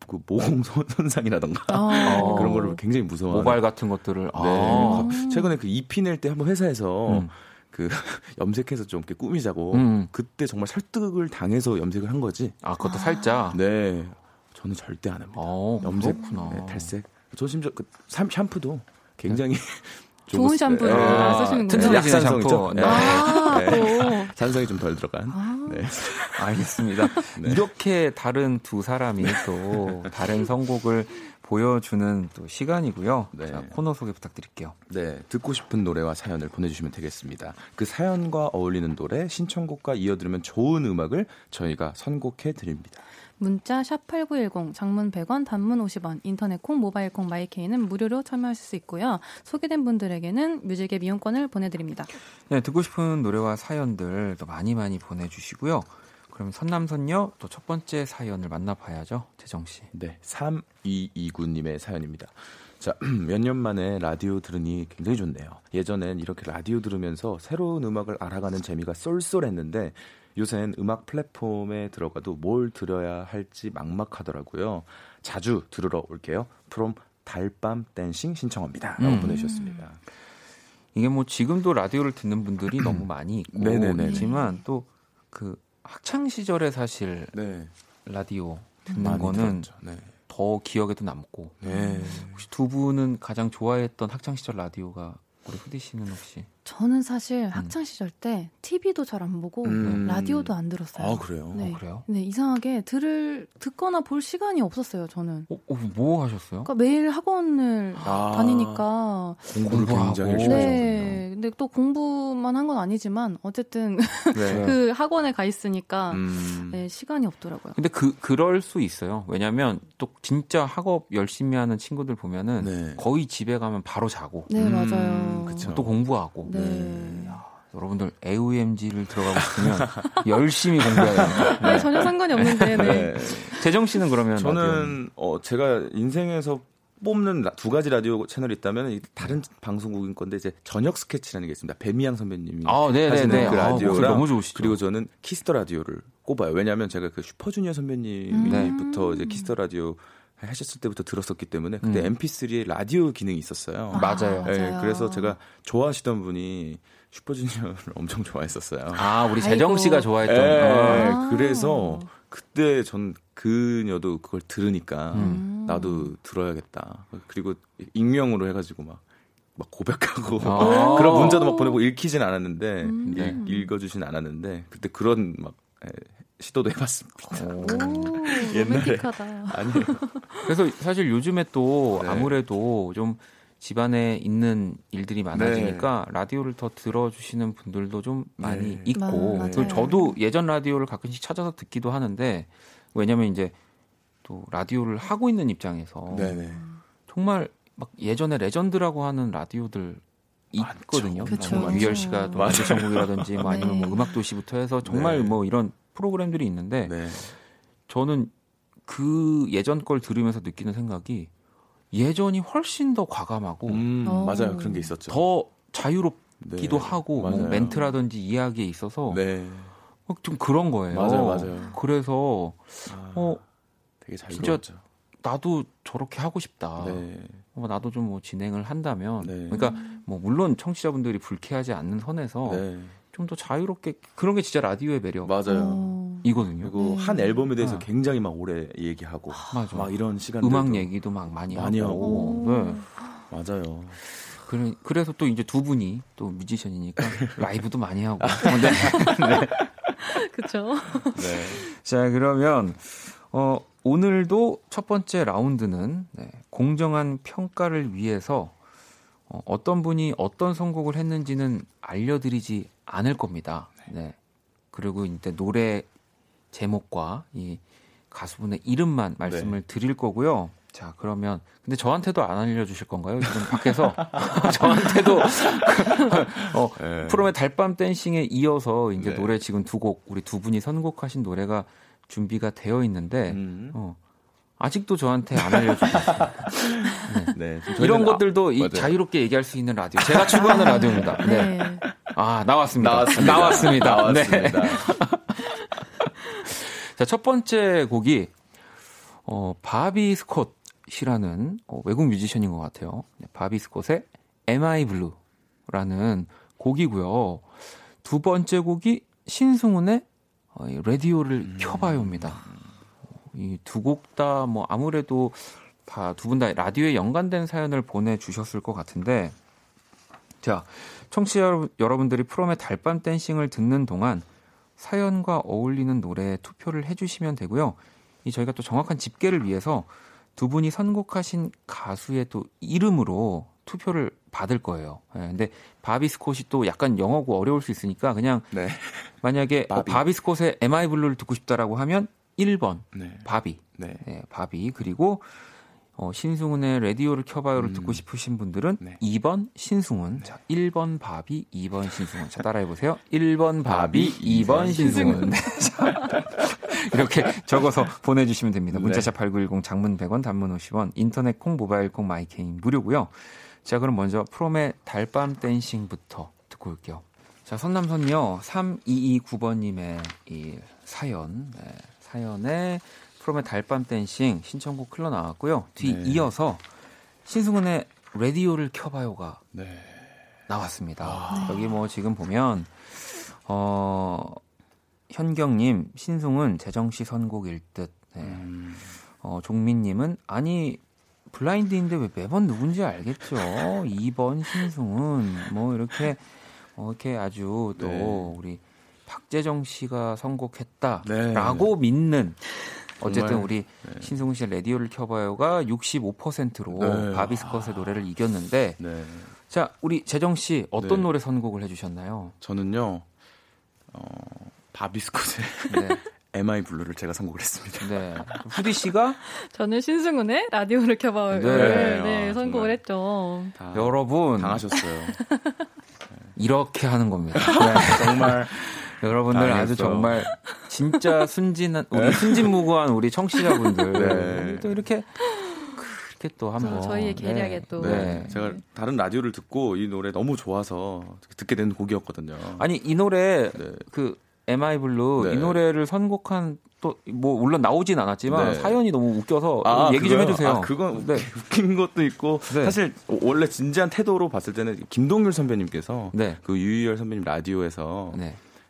그 모공 손- 손상이라던가 아. 어. 그런 거를 굉장히 무서워하는. 모발 같은 것들을 네. 아. 최근에 그 EP 낼 때 한번 회사에서 음. 그 염색해서 좀 이렇게 꾸미자고 음. 그때 정말 설득을 당해서 염색을 한 거지. 아 그것도 살짝. 네. 저는 절대 안 합니다. 어, 염색, 그렇구나. 네, 탈색. 저 심지어 그 샴- 샴푸도 굉장히 좋은 좀- 샴푸를 네. 쓰시는구나. 튼튼해지는 약산성이죠. 샴푸. 네. 아, 네. 또. 산성이 좀 덜 들어간. 아. 네. 알겠습니다. 네. 이렇게 다른 두 사람이 또 다른 선곡을 보여주는 또 시간이고요. 네. 자, 코너 소개 부탁드릴게요. 네, 듣고 싶은 노래와 사연을 보내주시면 되겠습니다. 그 사연과 어울리는 노래, 신청곡과 이어들으면 좋은 음악을 저희가 선곡해 드립니다. 문자 샵8910 장문 100원 단문 50원 인터넷 콩 모바일 콩 마이케이는 무료로 참여하실 수 있고요. 소개된 분들에게는 뮤직의 미용권을 보내드립니다. 네, 듣고 싶은 노래와 사연들 또 많이 많이 보내주시고요. 그럼 선남선녀 또 첫 번째 사연을 만나봐야죠. 재정 씨. 네, 3229님의 사연입니다. 자, 몇 년 만에 라디오 들으니 굉장히 좋네요. 예전엔 이렇게 라디오 들으면서 새로운 음악을 알아가는 재미가 쏠쏠했는데 요새는 음악 플랫폼에 들어가도 뭘 들어야 할지 막막하더라고요. 자주 들으러 올게요. 프롬 달밤 댄싱 신청합니다. 라고 음. 보내주셨습니다. 이게 뭐 지금도 라디오를 듣는 분들이 너무 많이 있고 네네네. 있지만 또 그 학창 시절에 사실 네. 라디오 듣는 거는. 네. 더 기억에도 남고 네. 혹시 두 분은 가장 좋아했던 학창 시절 라디오가 우리 후디 씨는 혹시 저는 사실 학창 시절 때 TV도 잘 안 보고 음. 라디오도 안 들었어요. 아, 그래요? 네. 어, 그래요? 네, 이상하게 들을 듣거나 볼 시간이 없었어요. 저는. 어, 어, 뭐 하셨어요? 그러니까 매일 학원을 아. 다니니까 공부를. 굉장히 열심히 네. 근데 또 공부만 한 건 아니지만 어쨌든. 네. 그 학원에 가 있으니까 음. 네, 시간이 없더라고요. 근데 그 그럴 수 있어요. 왜냐면 또 진짜 학업 열심히 하는 친구들 보면은 네. 거의 집에 가면 바로 자고 네, 음, 맞아요. 그쵸. 또 공부하고 네. 여러분들 AOMG를 들어가고 싶으면 열심히 공부해야 됩니다. 네, 전혀 상관이 없는데, 네. 네. 재정 씨는 그러면 저는 어 제가 인생에서 뽑는 라- 두 가지 라디오 채널이 있다면 이 다른 방송국인 건데 이제 저녁 스케치라는 게 있습니다. 배미향 선배님이 아, 네, 네, 하시는 네. 그 아, 라디오랑 너무 좋으시죠. 그리고 저는 키스 더 라디오를 꼽아요. 왜냐하면 제가 그 슈퍼주니어 선배님부터 음. 이제 키스 더 라디오 하셨을 때부터 들었었기 때문에 그때 음. MP3에 라디오 기능이 있었어요. 아, 맞아요. 네, 맞아요. 그래서 제가 좋아하시던 분이 슈퍼주니어를 엄청 좋아했었어요. 아, 우리 재정. 씨가 좋아했던 예, 아. 아. 그래서 그때 전 그녀도 그걸 들으니까 음. 나도 들어야겠다. 그리고 익명으로 해가지고 막, 막 고백하고 아. 그런 문자도 막 보내고 읽히진 않았는데 음. 읽- 읽어주진 않았는데 그때 그런 막 에, 시도도 해봤습니다. 오, 옛날에. 아니에요. 그래서 사실 요즘에 또 네. 아무래도 좀 집안에 있는 일들이 많아지니까 네. 라디오를 더 들어주시는 분들도 좀 많이 네. 있고 마, 그리고 저도 예전 라디오를 가끔씩 찾아서 듣기도 하는데 왜냐면 이제 또 라디오를 하고 있는 입장에서 네네. 정말 막 예전에 레전드라고 하는 라디오들 있거든요. 뭐 유열 씨가 또 아주 전국이라든지 뭐 아니면 뭐 네. 음악 도시부터 해서 정말 네. 뭐 이런 프로그램들이 있는데 네. 저는 그 예전 걸 들으면서 느끼는 생각이 예전이 훨씬 더 과감하고 음, 맞아요 그런 게 있었죠. 더 자유롭기도 네, 하고 뭐 멘트라든지 이야기에 있어서 네. 좀 그런 거예요. 맞아요, 맞아요. 그래서 아, 어 되게 자유로웠죠. 진짜 나도 저렇게 하고 싶다. 네. 어, 나도 좀 뭐 진행을 한다면 네. 그러니까 뭐 물론 청취자분들이 불쾌하지 않는 선에서 네. 좀 더 자유롭게 그런 게 진짜 라디오의 매력. 맞아요. 어. 이거든요. 그리고 네. 한 앨범에 대해서 네. 굉장히 막 오래 얘기하고 맞아. 막 이런 시간 음악 얘기도 막 많이, 많이 하고. 하고. 네. 맞아요. 그래, 그래서 또 이제 두 분이 또 뮤지션이니까 라이브도 많이 하고. 네. 네. 그렇죠. 네. 자 그러면 어, 오늘도 첫 번째 라운드는 네, 공정한 평가를 위해서 어, 어떤 분이 어떤 선곡을 했는지는 알려드리지 않을 겁니다. 네. 그리고 이제 노래 제목과 이 가수분의 이름만 말씀을 네. 드릴 거고요. 자, 그러면 근데 저한테도 안 알려주실 건가요? 지금 밖에서 저한테도 어, 네. 프롬의 달밤 댄싱에 이어서 이제 네. 노래 지금 두 곡 우리 두 분이 선곡하신 노래가 준비가 되어 있는데 음. 어, 아직도 저한테 안 알려주고 있습니다. 네. 네 이런 것들도 이 자유롭게 얘기할 수 있는 라디오. 제가 추구하는 라디오입니다. 네. 네. 아 나왔습니다. 나왔습니다. 나왔습니다. 나왔습니다. 네. 자, 첫 번째 곡이 어, 바비 스콧이라는 어, 외국 뮤지션인 것 같아요. 네, 바비 스콧의 Am I Blue라는 곡이고요. 두 번째 곡이 신승훈의 어, 라디오를 음. 켜봐요입니다. 이 두 곡 다 뭐 아무래도 두분 다 라디오에 연관된 사연을 보내주셨을 것 같은데 자 청취자 여러분들이 프롬의 달밤 댄싱을 듣는 동안 사연과 어울리는 노래에 투표를 해주시면 되고요. 이 저희가 또 정확한 집계를 위해서 두 분이 선곡하신 가수의 또 이름으로 투표를 받을 거예요. 네, 근데 바비 스콧이 또 약간 영어고 어려울 수 있으니까 그냥 네. 만약에 바비. 어, 바비 스콧의 Am I Blue를 듣고 싶다라고 하면 1번 네. 바비. 네. 네. 바비. 그리고 어, 신승훈의 라디오를 켜봐요를 음. 듣고 싶으신 분들은 네. 2번 신승훈. 네. 자, 1번 바비, 2번 신승훈. 자, 따라해 보세요. 1번 바비, 2번 신승훈. 네. 이렇게 적어서 보내주시면 됩니다. 문자 샵 8910 장문 100원, 단문 50원, 인터넷 콩, 모바일 콩, 마이 K는 무료고요. 자, 그럼 먼저 프롬의 달밤 댄싱부터 듣고 올게요. 자, 선남선녀 3229번님의 이 사연. 네. 사연에 프롬의 달밤 댄싱 신청곡 흘러 나왔고요. 뒤 네. 이어서 신승훈의 라디오를 켜봐요가 네. 나왔습니다. 아. 여기 뭐 지금 보면 어 현경님 신승훈 재정씨 선곡일 듯. 네. 음. 어 종민님은 아니 블라인드인데 왜 매번 누군지 알겠죠. 2번 신승훈 뭐 이렇게 어, 이렇게 아주 또 네. 우리 박재정 씨가 선곡했다라고 네. 믿는 어쨌든 정말, 우리 네. 신승훈 씨의 라디오를 켜봐요가 65%로 네. 바비스컷의 노래를 이겼는데 네. 자 우리 재정 씨 어떤 네. 노래 선곡을 해주셨나요? 저는요 어, 바비스컷의 네. MI 블루를 제가 선곡을 했습니다. 네. 후디 씨가 저는 신승훈의 라디오를 켜봐요. 네, 네 아, 선곡을 했죠. 여러분 당하셨어요. 이렇게 하는 겁니다. 네. 정말 여러분들 알겠어. 아주 정말 진짜 순진한 우리 네. 순진무구한 우리 청취자분들 네. 또 이렇게 그렇게 또 한번 저희의 계략에 네. 또 네. 제가 다른 라디오를 듣고 이 노래 너무 좋아서 듣게 된 곡이었거든요. 아니 이 노래 네. 그 MI 블루 이 노래를 선곡한 또 뭐 물론 나오진 않았지만 사연이 너무 웃겨서 아, 얘기 좀 해주세요. 아, 그건 네. 웃긴 것도 있고 사실 원래 진지한 태도로 봤을 때는 김동률 선배님께서 그 유희열 선배님 라디오에서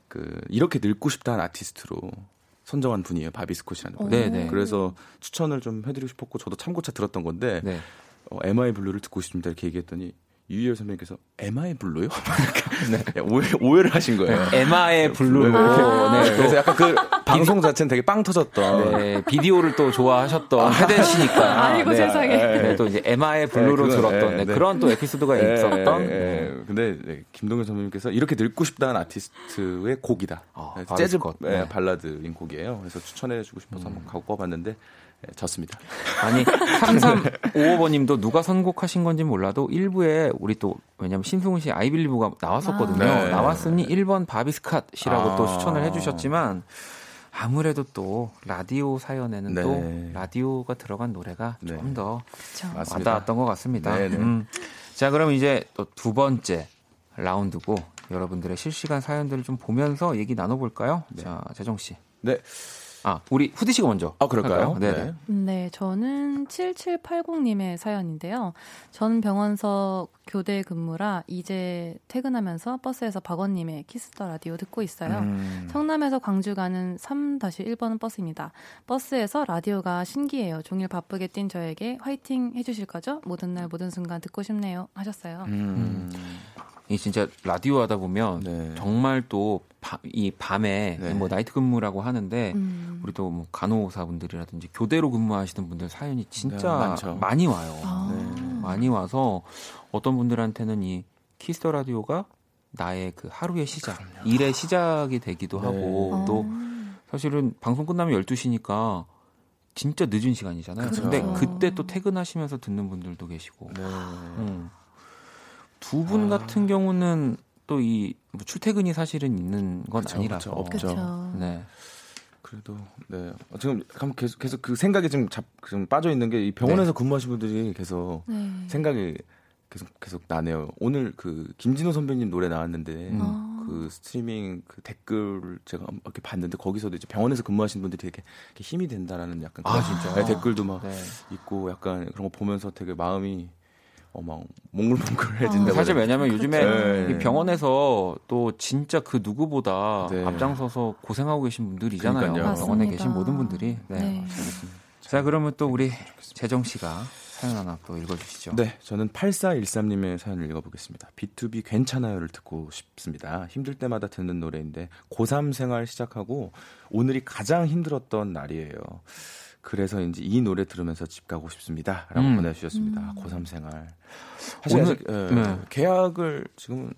그 이렇게 늙고 싶다는 아티스트로 선정한 분이에요. 바비 스콧이라는 분. 네네. 그래서 추천을 좀 해드리고 싶었고 저도 참고차 들었던 건데 네. 어, MI 블루를 듣고 싶습니다 이렇게 얘기했더니 유희열 선배님께서 애마의 Blue요? 네, 오해, 오해를 하신 거예요. 애마의 Blue로. 아. 네, 그래서 약간 그 방송 자체는 되게 빵 터졌던. 네, 비디오를 또 좋아하셨던 희열 씨니까. 아이고, 네, 세상에. 네, 또 이제 애마의 Blue로 네, 그건, 들었던 네, 네, 네. 그런 또 에피소드가 예, 있었던. 예, 예. 근데 네, 김동률 선배님께서 이렇게 늙고 싶다는 아티스트의 곡이다. 아, 네, 재즈 것. 예, 네. 음. 발라드인 곡이에요. 그래서 추천해주고 싶어서 한번 갖고 와봤는데 예, 졌습니다. 아니 3355번님도 누가 선곡하신 건지 몰라도 1부에 우리 또 왜냐면 신승훈 씨 아이빌리브가 나왔었거든요. 아. 네. 나왔으니 1번 바비스캇이라고 아. 또 추천을 해주셨지만 아무래도 또 라디오 사연에는 네. 또 라디오가 들어간 노래가 네. 좀 더. 맞습니다. 와닿았던 것 같습니다. 네, 네. 음. 자 그럼 이제 또 두 번째 라운드고 여러분들의 실시간 사연들을 좀 보면서 얘기 나눠볼까요? 자 재정 씨. 네. 아 우리 후디 씨가 먼저. 아, 그럴까요? 할까요? 네. 네, 저는 7780님의 사연인데요. 전 병원서 교대 근무라 이제 퇴근하면서 버스에서 박원님의 키스 더 라디오 듣고 있어요. 음. 성남에서 광주 가는 3-1번 버스입니다. 버스에서 라디오가 신기해요. 종일 바쁘게 뛴 저에게 화이팅 해주실 거죠? 모든 날 모든 순간 듣고 싶네요. 하셨어요. 음. 이 진짜 라디오 하다 보면 네. 정말 또 이 밤에 네. 뭐 나이트 근무라고 하는데 음. 우리 또 뭐 간호사분들이라든지 교대로 근무하시는 분들 사연이 진짜 네. 많이 와요. 아. 네. 많이 와서 어떤 분들한테는 이 키스 더 라디오가 나의 그 하루의 시작, 일의 시작이 되기도 네. 하고 아. 또 사실은 방송 끝나면 12시니까 진짜 늦은 시간이잖아요. 그쵸. 근데 그때 또 퇴근하시면서 듣는 분들도 계시고. 네. 음. 두분 아. 같은 경우는 또이뭐 출퇴근이 사실은 있는 건 그쵸, 아니라서. 그쵸, 없죠. 네. 그래도 네 어, 지금 한번 계속 계속 그 생각이 좀, 잡, 좀 빠져 있는 게 이 병원에서 근무하신 분들이 계속 네. 생각이 계속 계속 나네요. 오늘 그 김진호 선배님 노래 나왔는데 음. 아. 그 스트리밍 그 댓글을 제가 이렇게 봤는데 거기서도 이제 병원에서 근무하신 분들이 되게, 이렇게 힘이 된다라는 약간 아, 그런 진짜요? 네, 댓글도 막 네. 있고 약간 그런 거 보면서 되게 마음이 어막 몽글몽글해진다. 아, 사실 왜냐면 요즘에 그렇죠. 이 병원에서 또 진짜 그 누구보다 네. 앞장서서 고생하고 계신 분들이잖아요. 그러니까요. 병원에 맞습니다. 계신 모든 분들이. 네. 네. 자, 그러면 또 우리 재정 씨가 사연 하나 또 읽어주시죠. 네, 저는 8413님의 사연을 읽어보겠습니다. B2B 괜찮아요를 듣고 싶습니다. 힘들 때마다 듣는 노래인데 고3 생활 시작하고 오늘이 가장 힘들었던 날이에요. 그래서인지 이 노래 들으면서 집 가고 싶습니다. 라고 음. 보내주셨습니다. 고3 생활. 사실 오늘- 아직 예, 네. 계약을 지금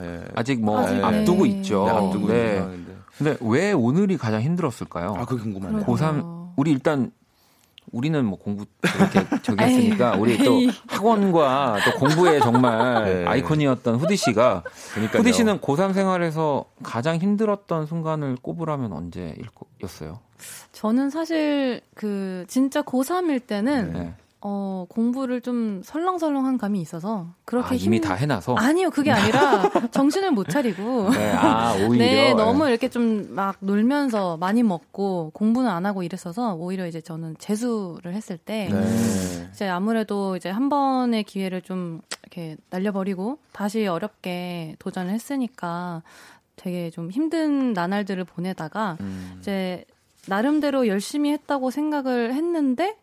예, 아직 뭐 아직, 앞두고 네. 있죠. 네, 앞두고 있는 네. 근데 왜 오늘이 가장 힘들었을까요? 아, 그게 궁금하네요. 그러게요. 고3 우리 일단 우리는 뭐 공부 이렇게 저기 했으니까 우리 또. 학원과 또 공부에 정말 네. 아이콘이었던 후디 씨가 그러니까요. 후디 씨는 고3 생활에서 가장 힘들었던 순간을 꼽으라면 언제였어요? 저는 사실 그 진짜 고3일 때는 네. 어, 공부를 좀 설렁설렁한 감이 있어서 그렇게 아, 이미 힘- 다 해놔서 아니요 그게 아니라 정신을 못 차리고 네, 아 오히려 네 너무 이렇게 좀 막 놀면서 많이 먹고 공부는 안 하고 이랬어서 오히려 이제 저는 재수를 했을 때 네. 이제 아무래도 이제 한 번의 기회를 좀 이렇게 날려버리고 다시 어렵게 도전을 했으니까 되게 좀 힘든 나날들을 보내다가 음. 이제 나름대로 열심히 했다고 생각을 했는데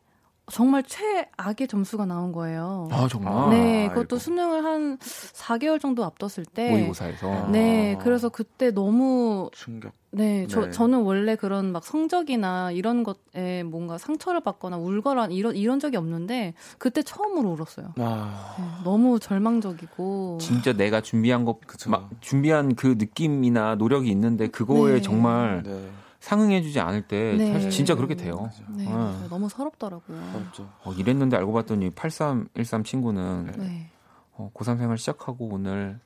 정말 최악의 점수가 나온 거예요. 아 정말 네, 아이고. 그것도 수능을 한 4개월 정도 앞뒀을 때. 모의고사에서 네, 아. 그래서 그때 너무 충격. 네, 저 네. 저는 원래 그런 막 성적이나 이런 것에 뭔가 상처를 받거나 울거나 이런 이런 적이 없는데 그때 처음으로 울었어요. 아, 네, 너무 절망적이고. 진짜 내가 준비한 것 그쵸. 막 준비한 그 느낌이나 노력이 있는데 그거에 네. 정말 네. 상응해주지 않을 때 네. 사실 진짜 그렇게 돼요. 네, 네. 너무 서럽더라고요. 어렵죠. 어, 이랬는데 알고 봤더니 8313 친구는 네. 어, 고3 생활 시작하고 오늘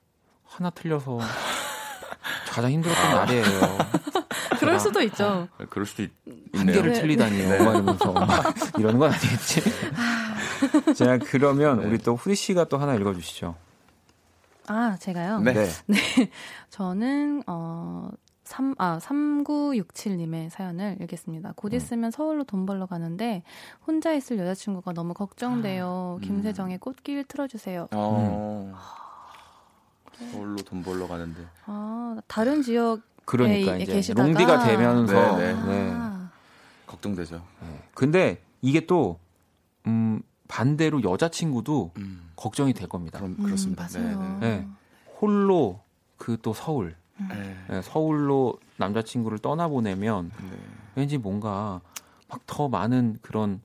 하나 틀려서 가장 힘들었던 날이에요. 그럴 수도 있죠. 네, 그럴 수도 있, 한 있네요. 개를 네. 틀리다니 네. 뭐 이러면서 이러는 건 아니겠지. 자 그러면 네. 우리 또 후디 씨가 또 하나 읽어주시죠. 아, 제가요? 네. 저는 어 3, 아, 3967님의 사연을 읽겠습니다. 곧 음. 있으면 서울로 돈 벌러 가는데 혼자 있을 여자친구가 너무 걱정돼요. 음. 김세정의 꽃길 틀어주세요. 어. 서울로 돈 벌러 가는데. 아, 다른 지역 그러니까 네, 이제 계시다가- 롱디가 되면서 네, 네. 네. 아, 걱정되죠. 네. 근데 이게 또 음, 반대로 여자친구도 음. 걱정이 될 겁니다. 그럼 음, 그렇습니다. 맞아요. 네, 네. 홀로 그 또 서울 네. 네, 서울로 남자친구를 떠나보내면 네. 왠지 뭔가 막 더 많은 그런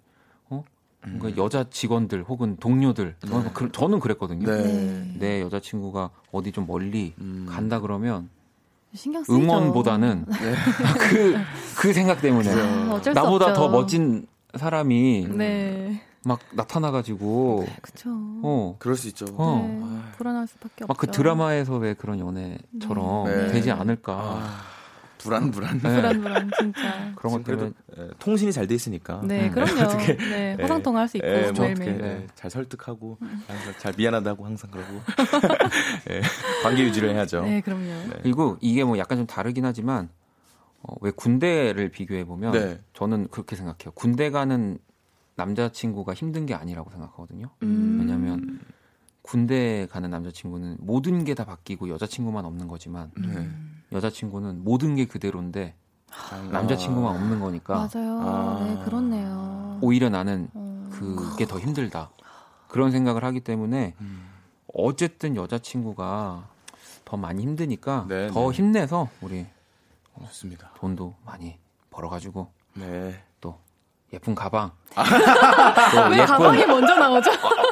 어 뭔가 음. 여자 직원들 혹은 동료들 저는, 그, 저는 그랬거든요. 네. 네. 내 여자친구가 어디 좀 멀리 음. 간다 그러면. 응원보다는 네. 그, 그 생각 때문에 나보다 없죠. 더 멋진 사람이 네. 막 나타나가지고 그쵸. 어, 그럴 수 있죠. 어. 네, 불안할 수밖에 없죠. 막 그 드라마에서 왜 그런 연애처럼 네. 되지 않을까 아, 불안 불안. 네. 불안 불안 진짜. 그런 것 때문에 그래도 예, 통신이 잘 돼 있으니까. 네, 음. 그럼요. 어떻게, 네, 예, 화상 통화할 수 있고 예, 뭐 매일매일. 어떻게 예, 잘 설득하고 항상 잘 미안하다고 항상 그러고 예, 관계 유지를 해야죠. 네, 그럼요. 그리고 이게 뭐 약간 좀 다르긴 하지만 어, 왜 군대를 비교해 보면 네. 저는 그렇게 생각해요. 군대 가는 남자친구가 힘든 게 아니라고 생각하거든요. 음. 왜냐하면 군대 가는 남자친구는 모든 게 다 바뀌고 여자친구만 없는 거지만 네. 여자친구는 모든 게 그대로인데 아. 남자친구만 없는 거니까 맞아요. 아. 네, 그렇네요. 오히려 나는 어. 그게 더 힘들다. 그런 생각을 하기 때문에 음. 어쨌든 여자친구가 더 많이 힘드니까 네, 더 네. 힘내서 우리 좋습니다. 돈도 많이 벌어가지고 네. 또 예쁜 가방 왜 가방이 먼저 나오죠?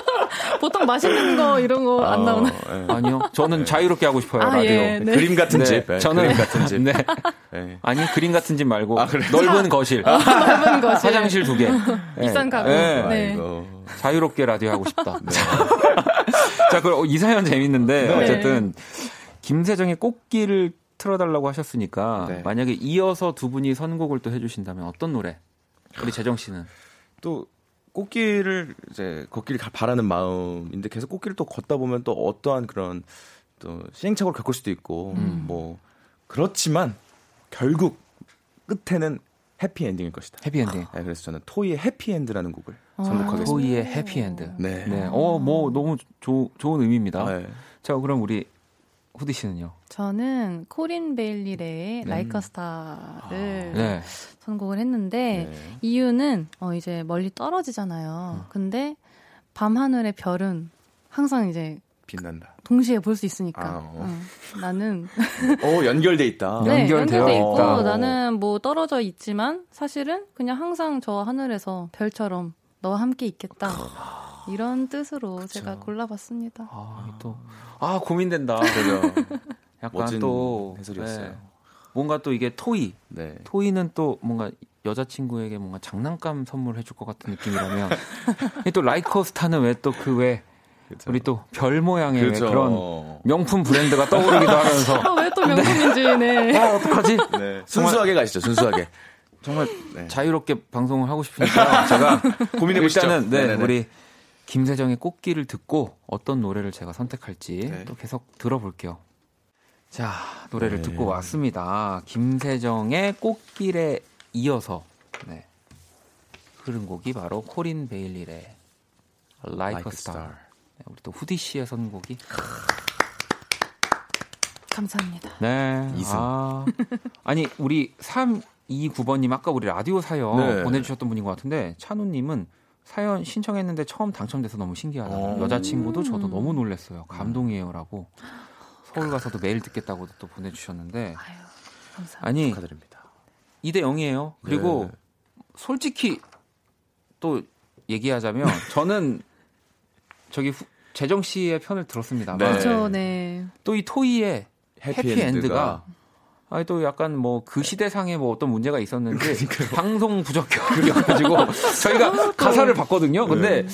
보통 맛있는 거 이런 거안 어, 나오나? 예. 아니요 저는 자유롭게 하고 싶어요 아, 라디오 예, 네. 그림 같은 네, 집. 예, 저는 그림 같은 집. 네 예. 아니 그림 같은 집 말고 아, 그래요? 넓은 거실 넓은 거실. 화장실 두 개 비싼 가구. 네. 네. 아이고. 자유롭게 라디오 하고 싶다 자 그럼 이 사연 재밌는데 네. 어쨌든 김세정의 꽃길을 틀어달라고 하셨으니까 네. 만약에 이어서 두 분이 선곡을 또 해주신다면 어떤 노래 우리 재정 씨는 또 꽃길을 이제 걷길 가- 바라는 마음인데 계속 꽃길을 또 걷다 보면 또 어떠한 그런 또 시행착오를 겪을 수도 있고 음. 뭐 그렇지만 결국 끝에는 해피엔딩일 것이다. 해피엔딩 네, 그래서 저는 토이의 해피엔드라는 곡을 아. 선곡하겠습니다. 토이의 해피엔드 네. 네. 어, 뭐 너무 조, 좋은 의미입니다. 아, 네. 자, 그럼 우리 후디 씨는요? 저는 코린 베일리의 네. Like A Star를 네. 선곡을 했는데 네. 이유는 어 이제 멀리 떨어지잖아요. 근데 밤 하늘의 별은 항상 이제 빛난다. 동시에 볼 수 있으니까 아, 어. 응. 나는 어 연결돼 있다. 네. 연결되어 연결돼 있고 있다. 나는 뭐 떨어져 있지만 사실은 그냥 항상 저 하늘에서 별처럼 너와 함께 있겠다 이런 뜻으로 제가 골라봤습니다. 아, 또, 아, 고민된다. 그죠. 약간 멋진 또. 해설이었어요. 네. 뭔가 또 이게 토이. 네. 토이는 또 뭔가 여자친구에게 뭔가 장난감 선물해줄 것 같은 느낌이라면. 이또 라이커스타는 왜 또 그 왜, 그죠. 우리 또 별 모양의. 그런 명품 브랜드가 떠오르기도 하면서. 아, 왜또 명품인지 네. 아, 어떡하지? 네. 순수하게 가시죠. 순수하게. 정말 네. 자유롭게 방송을 하고 싶으니까 제가 고민해 보시죠. 일단은 네, 네네네. 우리 김세정의 꽃길을 듣고 어떤 노래를 제가 선택할지 네. 또 계속 들어볼게요. 자 노래를 네. 듣고 왔습니다. 김세정의 꽃길에 이어서 네, 흐른 곡이 바로 코린 베일리의 Like, a Star. 네, 우리 또 후디 씨의 선곡이 감사합니다. 네. 이승. 아, 아니, 우리 329번님, 아까 우리 라디오 사연 네. 보내주셨던 분인 것 같은데, 찬우님은 사연 신청했는데 처음 당첨돼서 너무 신기하다. 어. 여자친구도 저도 너무 놀랐어요. 감동이에요. 라고. 서울 가서도 매일 듣겠다고 또 보내주셨는데, 아유, 감사합니다. 아니, 축하드립니다. 2대 0이에요. 그리고 네. 솔직히 또 얘기하자면, 저는 저기 후- 재정 씨의 편을 들었습니다만, 네. 그렇죠, 네. 또 이 토이의 해피엔드가 해피엔드가 아니 또 약간 뭐 그 시대상에 뭐 어떤 문제가 있었는지 방송 부적격이어가지고 저희가 가사를 봤거든요. 근데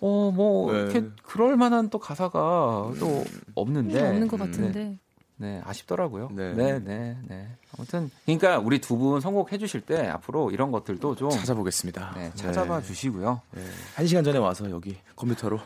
어뭐 네. 이렇게 그럴 만한 또 가사가 또 없는데 음, 없는 것 네. 같은데. 네, 아쉽더라고요. 네. 네, 네, 네. 아무튼 그러니까 우리 두 분 선곡해 주실 때 앞으로 이런 것들도 좀 찾아보겠습니다. 네, 찾아봐 네. 주시고요. 네. 한 시간 전에 와서 여기 컴퓨터로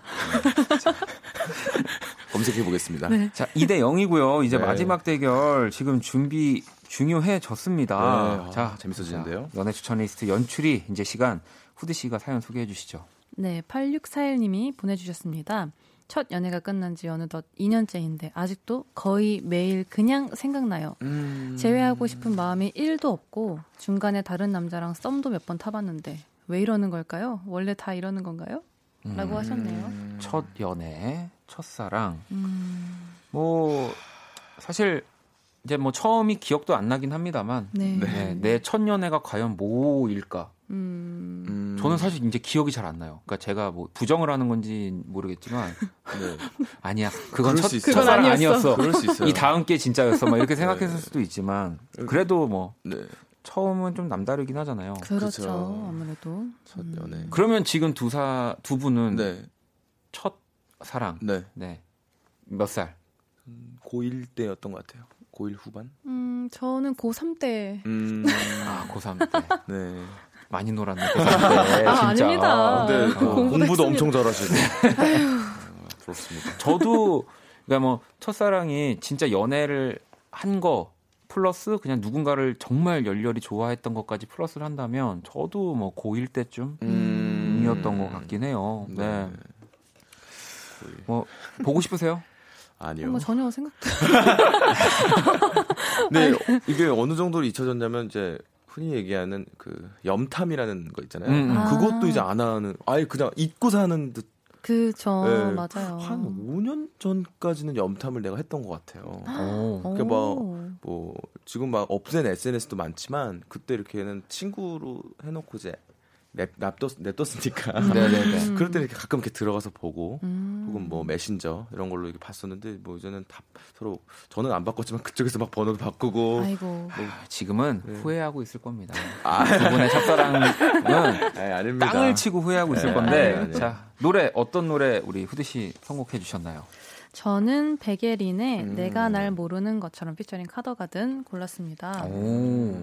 검색해 보겠습니다. 자, 2대 0이고요. 이제 네. 마지막 대결 지금 준비 중요해졌습니다. 네, 아, 자, 재밌어지는데요. 자, 연애 추천 리스트 연출이 이제 시간 후디 씨가 사연 소개해 주시죠. 네, 8641님이 보내주셨습니다. 첫 연애가 끝난 지 어느덧 2년째인데 아직도 거의 매일 그냥 생각나요. 음. 제외하고 싶은 마음이 1도 없고 중간에 다른 남자랑 썸도 몇 번 타봤는데 왜 이러는 걸까요? 원래 다 이러는 건가요? 라고 음. 하셨네요. 첫 연애, 첫사랑. 음, 뭐 사실 이제 뭐 처음이 기억도 안 나긴 합니다만 네. 네, 내 첫 연애가 과연 뭐일까? 음, 음, 저는 사실 이제 기억이 잘 안 나요. 그러니까 제가 뭐 부정을 하는 건지 모르겠지만 네. 아니야. 그건 첫. 첫사랑 아니었어. 아니었어. 그럴 수 있어요. 이 다음 게 진짜였어. 막 이렇게 생각했을 수도 있지만 그래도 뭐 네. 처음은 좀 남다르긴 하잖아요. 그렇죠. 그쵸. 아무래도. 첫 음. 연애. 그러면 지금 두사 두 분은 네. 첫 사랑 네. 네. 몇 살? 고1 때였던 것 같아요. 고1 후반? 음, 저는 고3 때. 음. 아, 고3 때. 네. 많이 놀았네. 고3 때. 아, 진짜. 아닙니다. 네, 아, 그 공부도 공부도 했습니다. 엄청 잘하시고. 아, 부럽습니다. 저도 그러니까 뭐 첫사랑이 진짜 연애를 한 거 플러스 그냥 누군가를 정말 열렬히 좋아했던 것까지 플러스를 한다면 저도 뭐 고1 때쯤 음. 이었던 것 같긴 해요. 네. 뭐 보고 싶으세요? 아니요. 뭐 전혀 생각도. 네, 이게 어느 정도로 잊혀졌냐면 이제 흔히 얘기하는 그 염탐이라는 거 있잖아요. 음, 음. 아. 그것도 이제 안 하는 아예 그냥 잊고 사는 듯. 그죠. 네. 맞아요. 한 5년 전까지는 염탐을 내가 했던 것 같아요. 오. 그러니까 오. 뭐 지금 막 없앤 SNS도 많지만 그때 이렇게는 친구로 해놓고 이제 냅, 냅뒀, 냅뒀으니까 네네네. 그럴 때 이렇게 가끔 이렇게 들어가서 보고 음. 혹은 뭐 메신저 이런 걸로 이렇게 봤었는데 뭐 이제는 다 서로 저는 안 바꿨지만 그쪽에서 막 번호도 바꾸고 아이고. 아, 지금은 네. 후회하고 있을 겁니다. 아, 두 분의 첫사랑은 아 아닙니다. 땅을 치고 후회하고 있을 네, 건데 아니에요, 아니에요. 자 노래 어떤 노래 우리 후드 씨 선곡해 주셨나요? 저는 베게린의 음. 내가 날 모르는 것처럼 피처링 카더가든 골랐습니다. 오.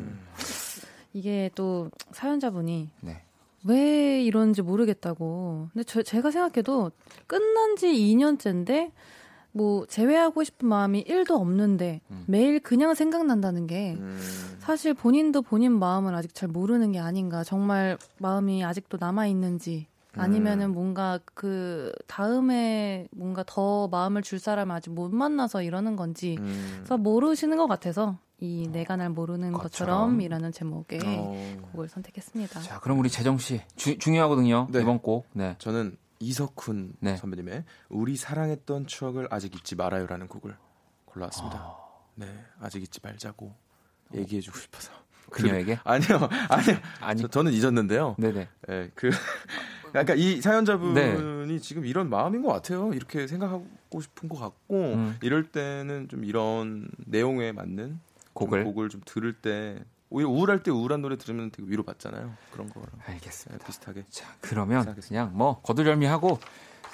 이게 또 사연자분이 네. 왜 이런지 모르겠다고. 근데 저, 제가 생각해도 끝난 지 2년째인데 뭐 제외하고 싶은 마음이 1도 없는데 음. 매일 그냥 생각난다는 게 음, 사실 본인도 본인 마음을 아직 잘 모르는 게 아닌가. 정말 마음이 아직도 남아 있는지 아니면은 음. 뭔가 그 다음에 뭔가 더 마음을 줄 사람을 아직 못 만나서 이러는 건지 음. 그래서 모르시는 것 같아서 이 내가 날 모르는 것처럼. 것처럼 이라는 제목의 어, 곡을 선택했습니다. 자 그럼 우리 재정 씨 주, 중요하거든요 네. 이번 곡. 네. 저는 이석훈 네. 선배님의 우리 사랑했던 추억을 아직 잊지 말아요라는 곡을 골라왔습니다. 아, 네, 아직 잊지 말자고 얘기해주고 싶어서. 그녀에게? 아니요, 아니요. 아니. 저, 저는 잊었는데요. 네네. 예, 그 그러니까 이 사연자분이 지금 이런 마음인 것 같아요. 이렇게 생각하고 싶은 것 같고 음. 이럴 때는 좀 이런 내용에 맞는 곡을? 좀 곡을 좀 들을 때 오히려 우울할 때 우울한 노래 들으면 되게 위로 받잖아요. 그런 거랑 알겠습니다. 예, 비슷하게. 자 그러면 생각했습니다. 그냥 뭐 거두절미하고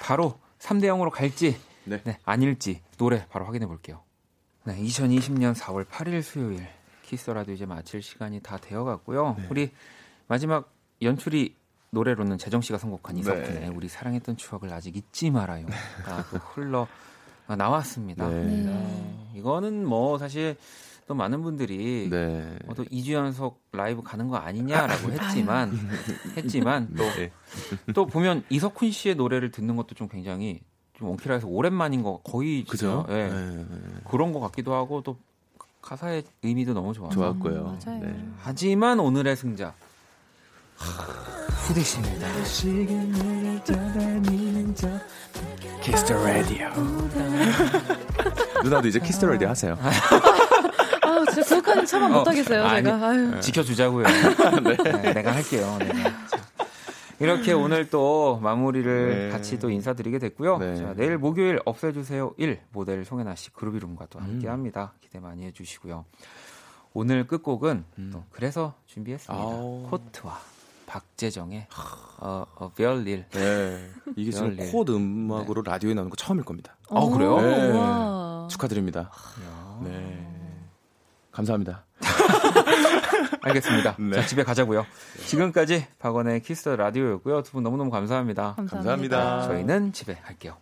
바로 3대 0으로 갈지 네. 네, 아닐지 노래 바로 확인해 볼게요. 네, 2020년 4월 8일 수요일 키스라도 이제 마칠 시간이 다 되어 갔고요. 네. 우리 마지막 연출이 노래로는 재정 씨가 선곡한 이석훈의 네. 우리 사랑했던 추억을 아직 잊지 말아요가 또 흘러 나왔습니다. 네. 네, 이거는 뭐 사실 또 많은 분들이 네. 어, 또 2주 연속 라이브 가는 거 아니냐라고 했지만 했지만 또 네. 또 보면 이석훈 씨의 노래를 듣는 것도 좀 굉장히 좀 원키라에서 오랜만인 거 거의 그죠? 예. 네. 그런 것 같기도 하고 또 가사의 의미도 너무 좋아요. 좋았고요. 음, 맞아요. 네. 하지만 오늘의 승자 후디 씨입니다. Kiss the Radio. 누나도 이제 Kiss the Radio 하세요. 아, 진짜 그것까지 참아 어, 못하겠어요, 아니, 제가. 아유. 지켜주자고요. 네, 내가 할게요. 내가. 자, 이렇게 오늘 또 마무리를 네. 같이 또 인사드리게 됐고요. 네. 자, 내일 목요일 없애주세요 1 모델 송혜나 씨 그루비룸과 또 함께 음. 합니다. 기대 많이 해주시고요. 오늘 끝곡은 음. 또 그래서 준비했습니다. 아우. 코트와 박재정의 어, 어, 별일. 네. 이게 지금 열일. 코트 음악으로 라디오에 나오는 거 처음일 겁니다. 아, 그래요? 오, 네. 와. 축하드립니다. 네. 감사합니다. 알겠습니다. 네. 자, 집에 가자고요. 지금까지 박원의 Kiss the Radio였고요. 두 분 너무너무 감사합니다. 감사합니다. 감사합니다. 저희는 집에 갈게요.